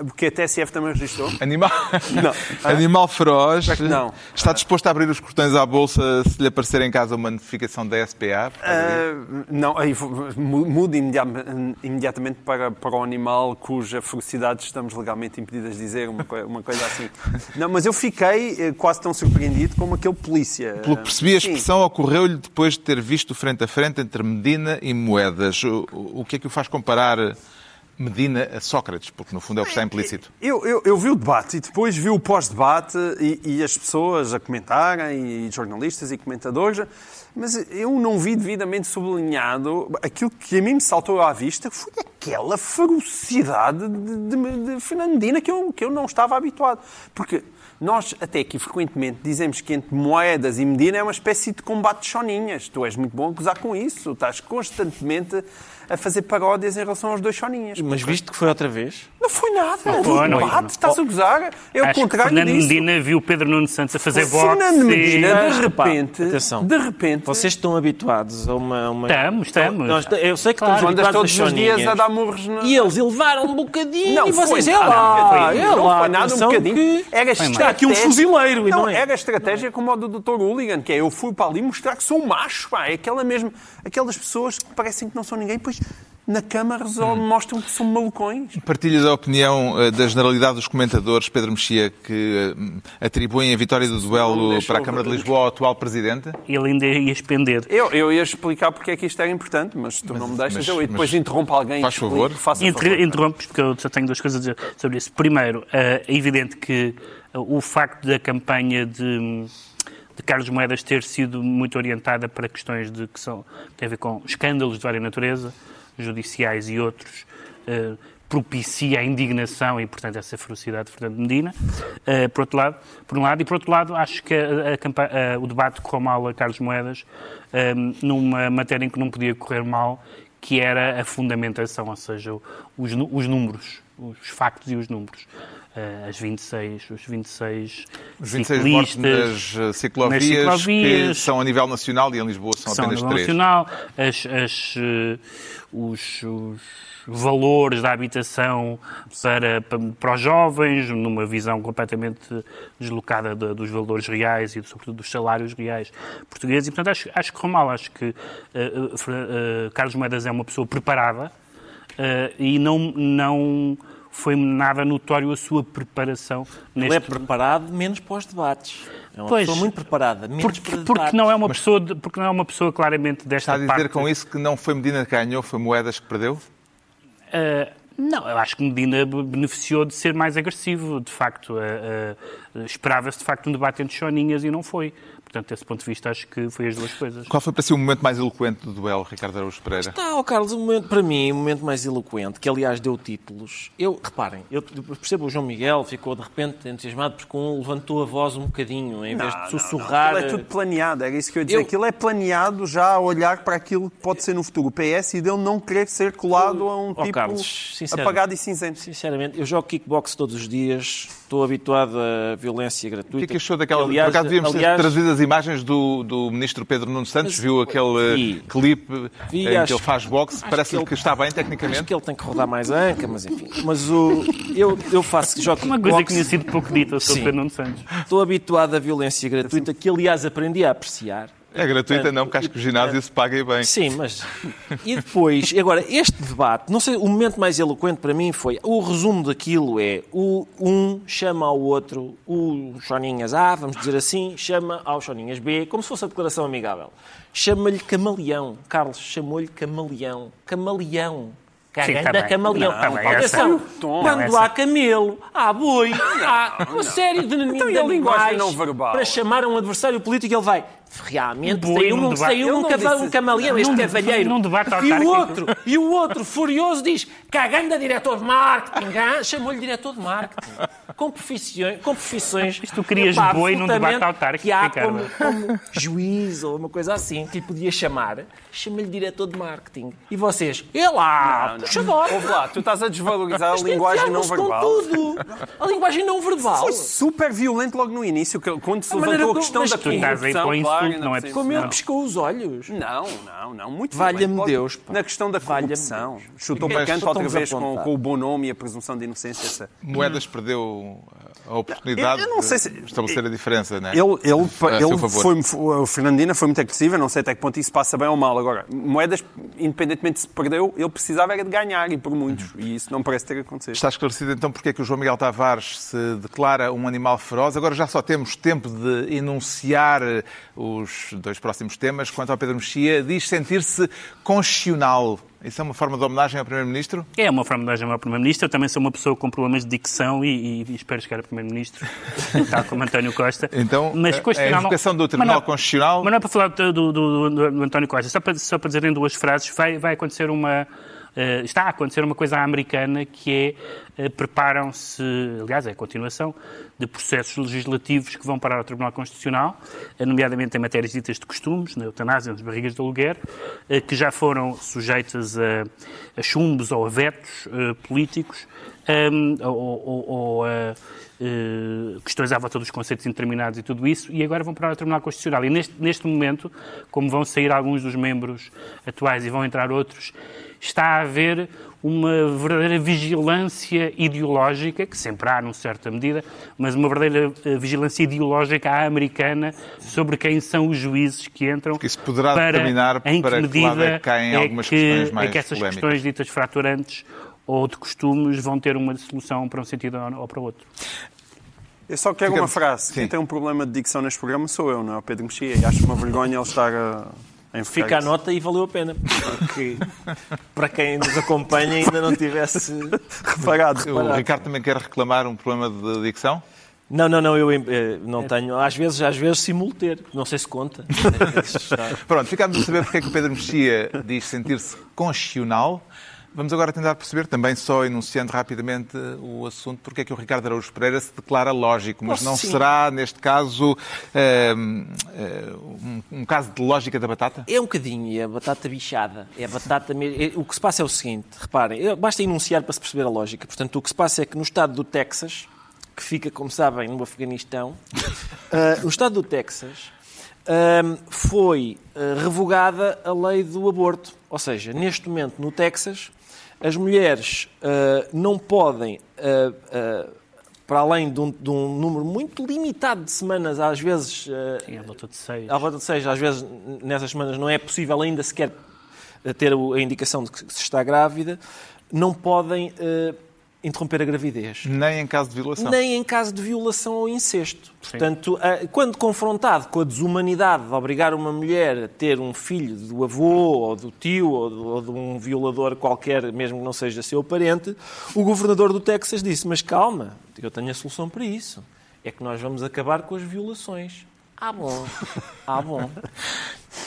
Porque a TSF também registrou. Animal, Não. Animal feroz. não. Está disposto a abrir os cortões à bolsa se lhe aparecer em casa uma notificação da SPA? disso? Ah, não, aí vou- mu- mudo imediat- imediatamente para, para o animal cuja ferocidade estamos legalmente impedidas de dizer, uma, coi- uma coisa assim. Não, mas eu fiquei eh, quase tão surpreendido como aquele polícia. Pelo que percebi, a expressão ocorreu-lhe depois de ter visto frente a frente entre Medina e Moedas. O, o- o que é que o faz comparar Medina a Sócrates? Porque, no fundo, é o que está implícito. Eu, eu, eu vi o debate e depois vi o pós-debate e, e as pessoas a comentarem, e jornalistas e comentadores, mas eu não vi devidamente sublinhado aquilo que a mim me saltou à vista foi aquela ferocidade de, de, de Fernando Medina que eu, que eu não estava habituado. Porque nós até aqui frequentemente dizemos que entre Moedas e Medina é uma espécie de combate de choninhas. Tu és muito bom a gozar com isso, estás constantemente a fazer paródias em relação aos dois choninhas. Mas visto que foi outra vez, Não foi nada. Não foi, não debate, foi. estás a gozar. É o contrário Fernando disso. Medina viu Pedro Nuno Santos a fazer boxe Fernando Medina, de repente, atenção. de repente, vocês estão habituados a uma... uma... Estamos, estamos. Nós- eu sei que Claro. estamos habituados todos a os dias a dar murros no... E eles elevaram um bocadinho Não e vocês, foi é nada, lá, é não lá, foi nada um bocadinho. que Era está aqui um fuzileiro, e não é? Era estratégia como a do Dr. Hooligan, que é eu fui para ali mostrar que sou macho, pá. É aquela mesmo, aquelas pessoas que parecem que não são ninguém, pois na cama resolvem, mostram que são malucões. Partilhas a opinião eh, da generalidade dos comentadores, Pedro Mexia, que eh, atribuem a vitória do duelo para a Câmara de. Lisboa ao atual Presidente? Ele ainda ia expender. Eu, eu ia explicar porque é que isto era importante, mas tu não me deixas. mas- eu e depois mas interrompo alguém. e faz explico. favor. Faça interrompes, porque eu só tenho duas coisas a dizer sobre isso. Primeiro, eh, é evidente que o facto da campanha de, de Carlos Moedas ter sido muito orientada para questões de, que são, têm a ver com escândalos de várias natureza, judiciais e outros, eh, propicia a indignação e, portanto, essa ferocidade de Fernando Medina, eh, por, outro lado, por um lado. E, por outro lado, acho que a- a a- o debate correu mal a Carlos Moedas eh, numa matéria em que não podia correr mal, que era a fundamentação, ou seja, os, os números, os factos e os números. Eh, as 26, os 26, Os 26 mortos ciclistas, nas eh, ciclovias, nas ciclovias, que são a nível nacional e em Lisboa são são a apenas nível três. nacional, as, as, eh, os, os valores da habitação para, para, os jovens, numa visão completamente deslocada de- dos valores reais e, sobretudo, dos salários reais portugueses. E, portanto, acho, acho que correu mal. Acho que Fra- eh, Carlos Moedas é uma pessoa preparada eh, e não, não foi nada notório a sua preparação Ele neste é preparado menos para os debates. É uma Pois, pessoa muito preparada, menos porque, para porque não é uma pessoa de- porque não é uma pessoa claramente desta Está a dizer parte com isso que não foi Medina que ganhou, foi Moedas que perdeu? Uh, não, eu acho que Medina be- beneficiou de ser mais agressivo, de facto. Uh, uh, Esperava-se, de facto, um debate entre choninhas e não foi. Portanto, desse ponto de vista, acho que foi as duas coisas. Qual foi para si o momento mais eloquente do duelo, Ricardo Araújo Pereira? Está, ó Carlos, o momento, para mim, o momento mais eloquente, que aliás deu títulos. Eu, reparem, eu percebo o João Miguel, ficou de repente entusiasmado porque um levantou a voz um bocadinho, em vez de sussurrar. Aquilo é tudo planeado, era isso que eu ia dizer. Eu- Aquilo é planeado já a olhar para aquilo que pode ser no futuro. O PS e dele não querer ser colado a um Ó, tipo Carlos, apagado e cinzento. Sinceramente, eu jogo kickbox todos os dias, estou habituado a violência O gratuita. que é que achou daquela... Aliás, Por acaso devíamos aliás, ter trazido as imagens do, do ministro Pedro Nuno Santos, Mas- viu aquele Vi. eh, clipe Vi, em acho- que ele faz boxe, acho parece-lhe que que, ele- está bem Acho tecnicamente. que ele tem que rodar mais a anca, mas enfim. Mas o, eu, eu faço jogo Uma coisa que boxe, tinha sido pouco dita sobre Sim. Pedro Nuno Santos. Estou habituado à violência gratuita, que aliás aprendi a apreciar. É gratuita não, porque acho que o ginásio se paga e bem. Sim, mas. E depois, e agora, este debate, não sei, o momento mais eloquente para mim foi. O resumo daquilo é: o um chama ao outro, o Choninhas A, vamos dizer assim, chama ao Choninhas B, como se fosse a declaração amigável. Chama-lhe camaleão. Carlos chamou-lhe camaleão. Camaleão. Caganda tá camaleão. Não, tá Atenção, essa- quando essa- há camelo, há boi, há uma série de, Então, de linguagem animais não verbal? para chamar um adversário político, ele vai. Realmente, Um boi saiu, num um, debate. saiu Eu um, um camaleão, este Num- cavalheiro. num debate e o autárquico. outro, e o outro, furioso, diz: caganda diretor de marketing, ah? chamou-lhe diretor de marketing. Com profissões. Com profissões Mas tu querias epá, boi num debate autárquico, Que há como, como juiz ou uma coisa assim que lhe podia chamar, chama-lhe diretor de marketing. E vocês, é lá, puxador. Ouve lá, tu estás a desvalorizar a Mas linguagem não enfiavam-se com verbal. tudo. A linguagem não verbal. Foi super violento logo no início, que- quando se A levantou a como- questão mas da tu estás aí corrupção. Insulto, não é. Como ele piscou os olhos. Não, não, não. Muito Valha-me Deus, pá. Na questão da corrupção. Chutou para canto outra vez com, com o bom nome e a presunção de inocência. essa- Moedas perdeu a oportunidade Eu- eu não sei se- de estabelecer a diferença, não é? Ele, ele, A ele foi, o Fernandina foi muito agressiva, não sei até que ponto isso passa bem ou mal. Agora, Moedas, independentemente de se perdeu, ele precisava era de ganhar e por muitos. E isso não parece ter acontecido. Está esclarecido então porque é que o João Miguel Tavares se declara um animal feroz. Agora já só temos tempo de enunciar os dois próximos temas. Quanto ao Pedro Mexia, diz sentir-se constitucional. Isso é uma forma de homenagem ao Primeiro-Ministro? É uma forma de homenagem ao Primeiro-Ministro. Eu também sou uma pessoa com problemas de dicção e, e espero chegar a Primeiro-Ministro, tal como António Costa. Então, mas a- a constitucional não- invocação do Mas Tribunal não- Constitucional- Mas não é para falar do, do- do- do- António Costa, só para, só para dizer em duas frases, vai, vai acontecer uma. Eh, está a acontecer uma coisa americana que é eh, preparam-se, aliás, é a continuação de processos legislativos que vão parar ao Tribunal Constitucional, eh, nomeadamente em matérias ditas de costumes, na eutanásia, nas barrigas de aluguer, eh, que já foram sujeitas a, a chumbos ou a vetos políticos ehm, ou, ou- ou a eh, questões à volta dos conceitos indeterminados e tudo isso, e agora vão para o Tribunal Constitucional. E neste, neste momento, como vão sair alguns dos membros atuais e vão entrar outros, está a haver uma verdadeira vigilância ideológica, que sempre há, num certa medida, mas uma verdadeira eh, vigilância ideológica à americana sobre quem são os juízes que entram. Porque isso poderá para, determinar em para que medida é que caem é algumas que, questões é mais que essas polémicas. questões ditas fraturantes ou de costumes vão ter uma solução para um sentido ou para o outro. Eu só quero uma frase. Sim. Quem tem um problema de dicção neste programa sou eu, não é o Pedro Mexia. E acho uma vergonha ele estar a, a enfocar Fica a nota e valeu a pena. Porque para quem nos acompanha ainda não tivesse reparado. O Ricardo também quer reclamar um problema de dicção? Não, não, não, eu eh, não tenho. Às vezes, às vezes simulo ter. Não sei se conta. Pronto, ficámos a saber porque é que o Pedro Mexia diz sentir-se constitucional. Vamos agora tentar perceber, também só enunciando rapidamente o assunto, porque é que o Ricardo Araújo Pereira se declara lógico, mas Posso, não sim. será, neste caso, ehm, eh, um, um caso de lógica da batata? É um bocadinho, é a batata bichada. É a batata mesmo. é- O que se passa é o seguinte, reparem, basta enunciar para se perceber a lógica. Portanto, o que se passa é que no estado do Texas, que fica, como sabem, no Afeganistão, ah, no estado do Texas, ah, foi ah, revogada a lei do aborto. Ou seja, neste momento, no Texas, as mulheres ah, não podem, ah, ah, para além de um, de um número muito limitado de semanas, às vezes ah, Sim, à volta de seis. à volta de seis, às vezes nessas semanas não é possível ainda sequer ter a indicação de que se está grávida, não podem interromper a gravidez. Nem em caso de violação. Nem em caso de violação ou incesto. Portanto, eh, quando confrontado com a desumanidade de obrigar uma mulher a ter um filho do avô, ou do tio, ou de um violador qualquer, mesmo que não seja seu parente, o governador do Texas disse: Mas calma, eu tenho a solução para isso. É que nós vamos acabar com as violações. Ah, bom. Ah, bom.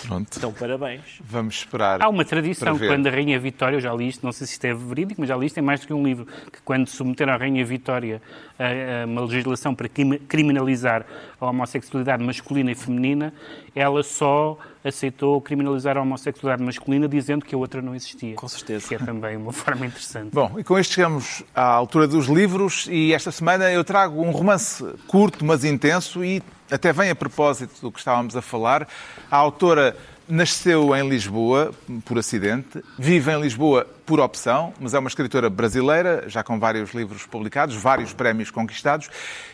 Pronto. Então, parabéns. Vamos esperar. Há uma tradição, quando a Rainha Vitória, eu já li isto, não sei se isto é verídico, mas já li isto em mais do que um livro, que quando submeteram a Rainha Vitória a, a uma legislação para criminalizar a homossexualidade masculina e feminina, ela só aceitou criminalizar a homossexualidade masculina dizendo que a outra não existia. Com certeza. Que é também uma forma interessante. Bom, e com isto chegamos à altura dos livros e esta semana eu trago um romance curto, mas intenso e até vem a propósito do que estávamos a falar. A autora nasceu em Lisboa por acidente, vive em Lisboa por opção, mas é uma escritora brasileira, já com vários livros publicados, vários prémios conquistados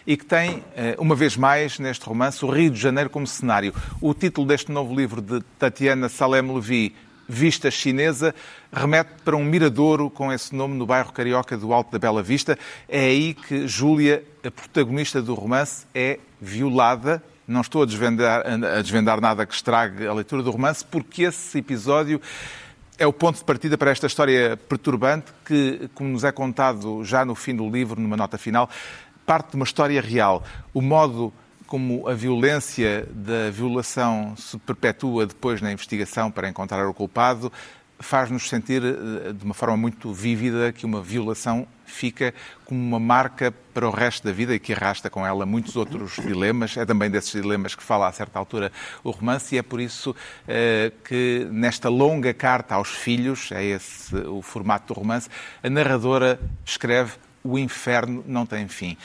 e que tem, eh, uma vez mais, neste romance, o Rio de Janeiro como cenário. O título deste novo livro de Tatiana Salem Levi, Vista Chinesa, remete para um miradouro com esse nome no bairro carioca do Alto da Bela Vista. É aí que Júlia, a protagonista do romance, é violada. Não estou a desvendar, a desvendar nada que estrague a leitura do romance, porque esse episódio é o ponto de partida para esta história perturbante que, como nos é contado já no fim do livro, numa nota final, parte de uma história real. O modo como a violência da violação se perpetua depois na investigação para encontrar o culpado, faz-nos sentir eh, de uma forma muito vívida que uma violação fica como uma marca para o resto da vida e que arrasta com ela muitos outros dilemas. É também desses dilemas que fala a certa altura o romance e é por isso eh, que nesta longa carta aos filhos, é esse o formato do romance, a narradora escreve o inferno não tem fim.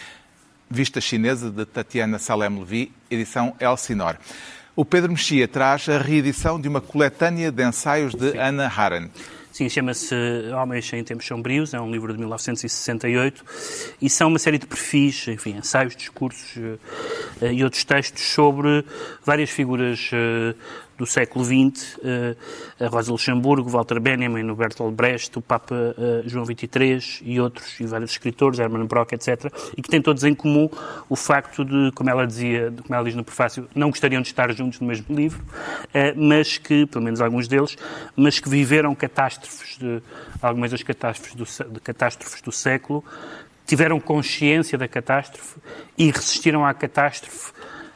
Vista Chinesa, de Tatiana Salem Levi, edição Elsinore. O Pedro Mexia traz a reedição de uma coletânea de ensaios de Anna Arendt. Sim, chama-se Homens em Tempos Sombrios, é um livro de 1968 e são uma série de perfis, enfim, ensaios, discursos eh, e outros textos sobre várias figuras eh, do século XX, eh, a Rosa Luxemburgo, Walter Benjamin, o Bertolt Brecht, o Papa eh, João XXIII e outros, e vários escritores, Hermann Brock, etc., e que têm todos em comum o facto de, como ela dizia, como ela diz no prefácio, não gostariam de estar juntos no mesmo livro, eh, mas que, pelo menos alguns deles, mas que viveram catástrofes, de, algumas das catástrofes do, de catástrofes do século, tiveram consciência da catástrofe e resistiram à catástrofe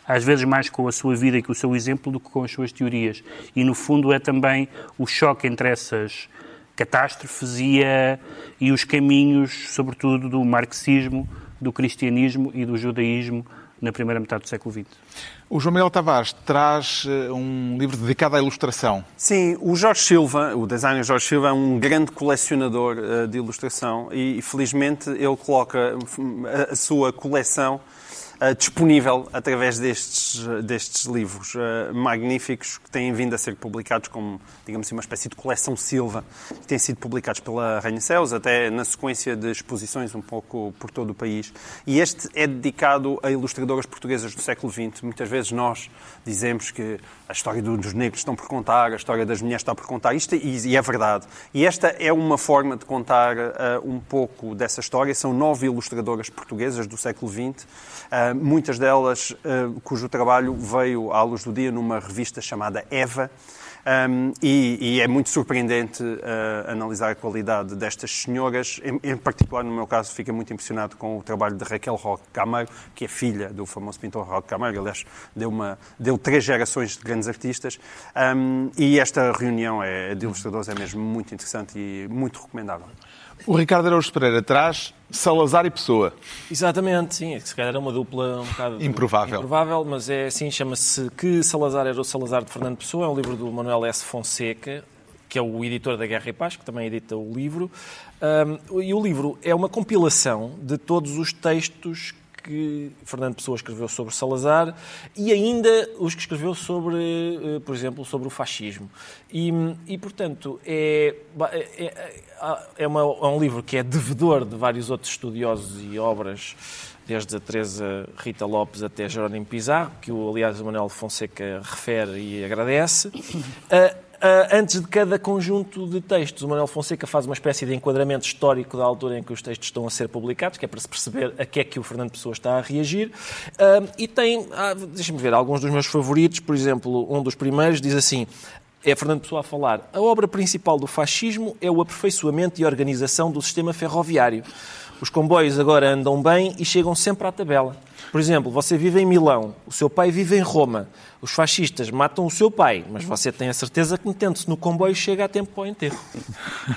às vezes mais com a sua vida e com o seu exemplo do que com as suas teorias. E, no fundo, é também o choque entre essas catástrofes e, a, e os caminhos, sobretudo, do marxismo, do cristianismo e do judaísmo na primeira metade do século XX. O João Miguel Tavares traz eh, um livro dedicado à ilustração. Sim, o Jorge Silva, o designer Jorge Silva, é um grande colecionador eh, de ilustração e, felizmente, ele coloca a, a sua coleção eh, disponível através destes, destes livros eh, magníficos que têm vindo a ser publicados como, digamos assim, uma espécie de coleção Silva, que têm sido publicados pela Rainha Céus, até na sequência de exposições um pouco por todo o país. E este é dedicado a ilustradoras portuguesas do século XX. Muitas vezes nós dizemos que a história do- dos negros estão por contar, a história das mulheres está por contar, isto e, e é verdade. E esta é uma forma de contar eh, um pouco dessa história. São nove ilustradoras portuguesas do século XX, muitas delas eh, cujo trabalho veio à luz do dia numa revista chamada Eva. Um, e, e é muito surpreendente uh, analisar a qualidade destas senhoras. Em, em particular, no meu caso, fica muito impressionado com o trabalho de Raquel Roque Camargo, que é filha do famoso pintor Roque Camargo. Aliás, deu, uma, deu três gerações de grandes artistas. Um, e esta reunião é, de ilustradores é mesmo muito interessante e muito recomendável. O Ricardo Araújo Pereira traz Salazar e Pessoa. Exatamente, sim. Se calhar é uma dupla um bocado Improvável. improvável mas é assim, chama-se Que Salazar era o Salazar de Fernando Pessoa, é um livro do Manuel S. Fonseca, que é o editor da Guerra e Paz, que também edita o livro. Um, e o livro é uma compilação de todos os textos que Fernando Pessoa escreveu sobre Salazar e ainda os que escreveu sobre, eh, por exemplo, sobre o fascismo. E, e, portanto, é, é, é, é uma- é um livro que é devedor de vários outros estudiosos e obras, desde a Teresa Rita Lopes até Jerónimo Pizarro, que, o, aliás, o Manuel Fonseca refere e agradece. Ah, antes de cada conjunto de textos, o Manuel Fonseca faz uma espécie de enquadramento histórico da altura em que os textos estão a ser publicados, que é para se perceber a que é que o Fernando Pessoa está a reagir. Ah, e tem, ah, deixa-me ver, alguns dos meus favoritos, por exemplo, um dos primeiros diz assim. É Fernando Pessoa a falar. A obra principal do fascismo é o aperfeiçoamento e organização do sistema ferroviário. Os comboios agora andam bem e chegam sempre à tabela. Por exemplo, você vive em Milão, o seu pai vive em Roma. Os fascistas matam o seu pai, mas você tem a certeza que metendo-se no comboio chega a tempo para o enterro.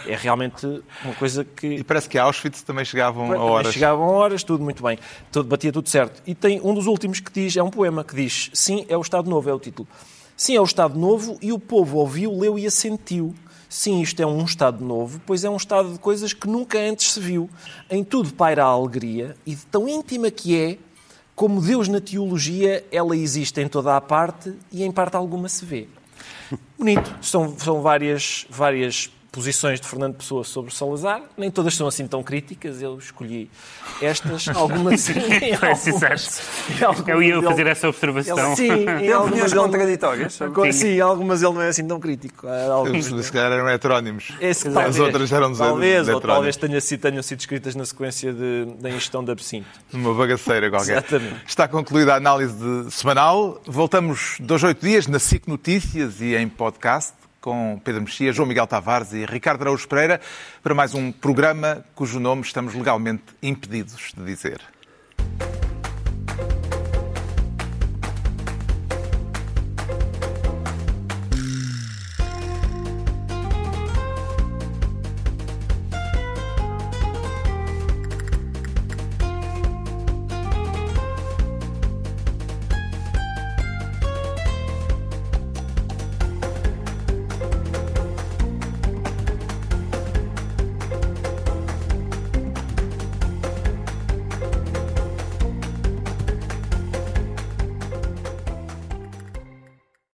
É realmente uma coisa que... E parece que a Auschwitz também chegavam a horas. Chegavam a horas, tudo muito bem. Tudo, batia tudo certo. E tem um dos últimos que diz, é um poema que diz, sim, é o Estado Novo, é o título. Sim, é o Estado Novo e o povo ouviu, leu e assentiu. Sim, isto é um Estado novo, pois é um estado de coisas que nunca antes se viu. Em tudo paira a alegria e de tão íntima que é, como Deus na teologia, ela existe em toda a parte e em parte alguma se vê. Bonito. São, são várias, várias posições de Fernando Pessoa sobre Salazar. Nem todas são assim tão críticas. Eu escolhi estas, algumas sim. algumas- Eu ia ele- fazer essa observação. ele- Sim, Tem algumas ele- contraditórias. Sim, em algumas ele não é assim tão crítico. Há algumas- Se calhar eram heterónimos. Esse, As talvez, outras eram Talvez, ou talvez heterónimos. tenha sido, tenham sido escritas na sequência de- da ingestão de absinto. Numa bagaceira qualquer. Exatamente. Está concluída a análise de- semanal. Voltamos dois, oito dias na SIC Notícias e em podcast com Pedro Mexia, João Miguel Tavares e Ricardo Araújo Pereira para mais um programa cujo nome estamos legalmente impedidos de dizer.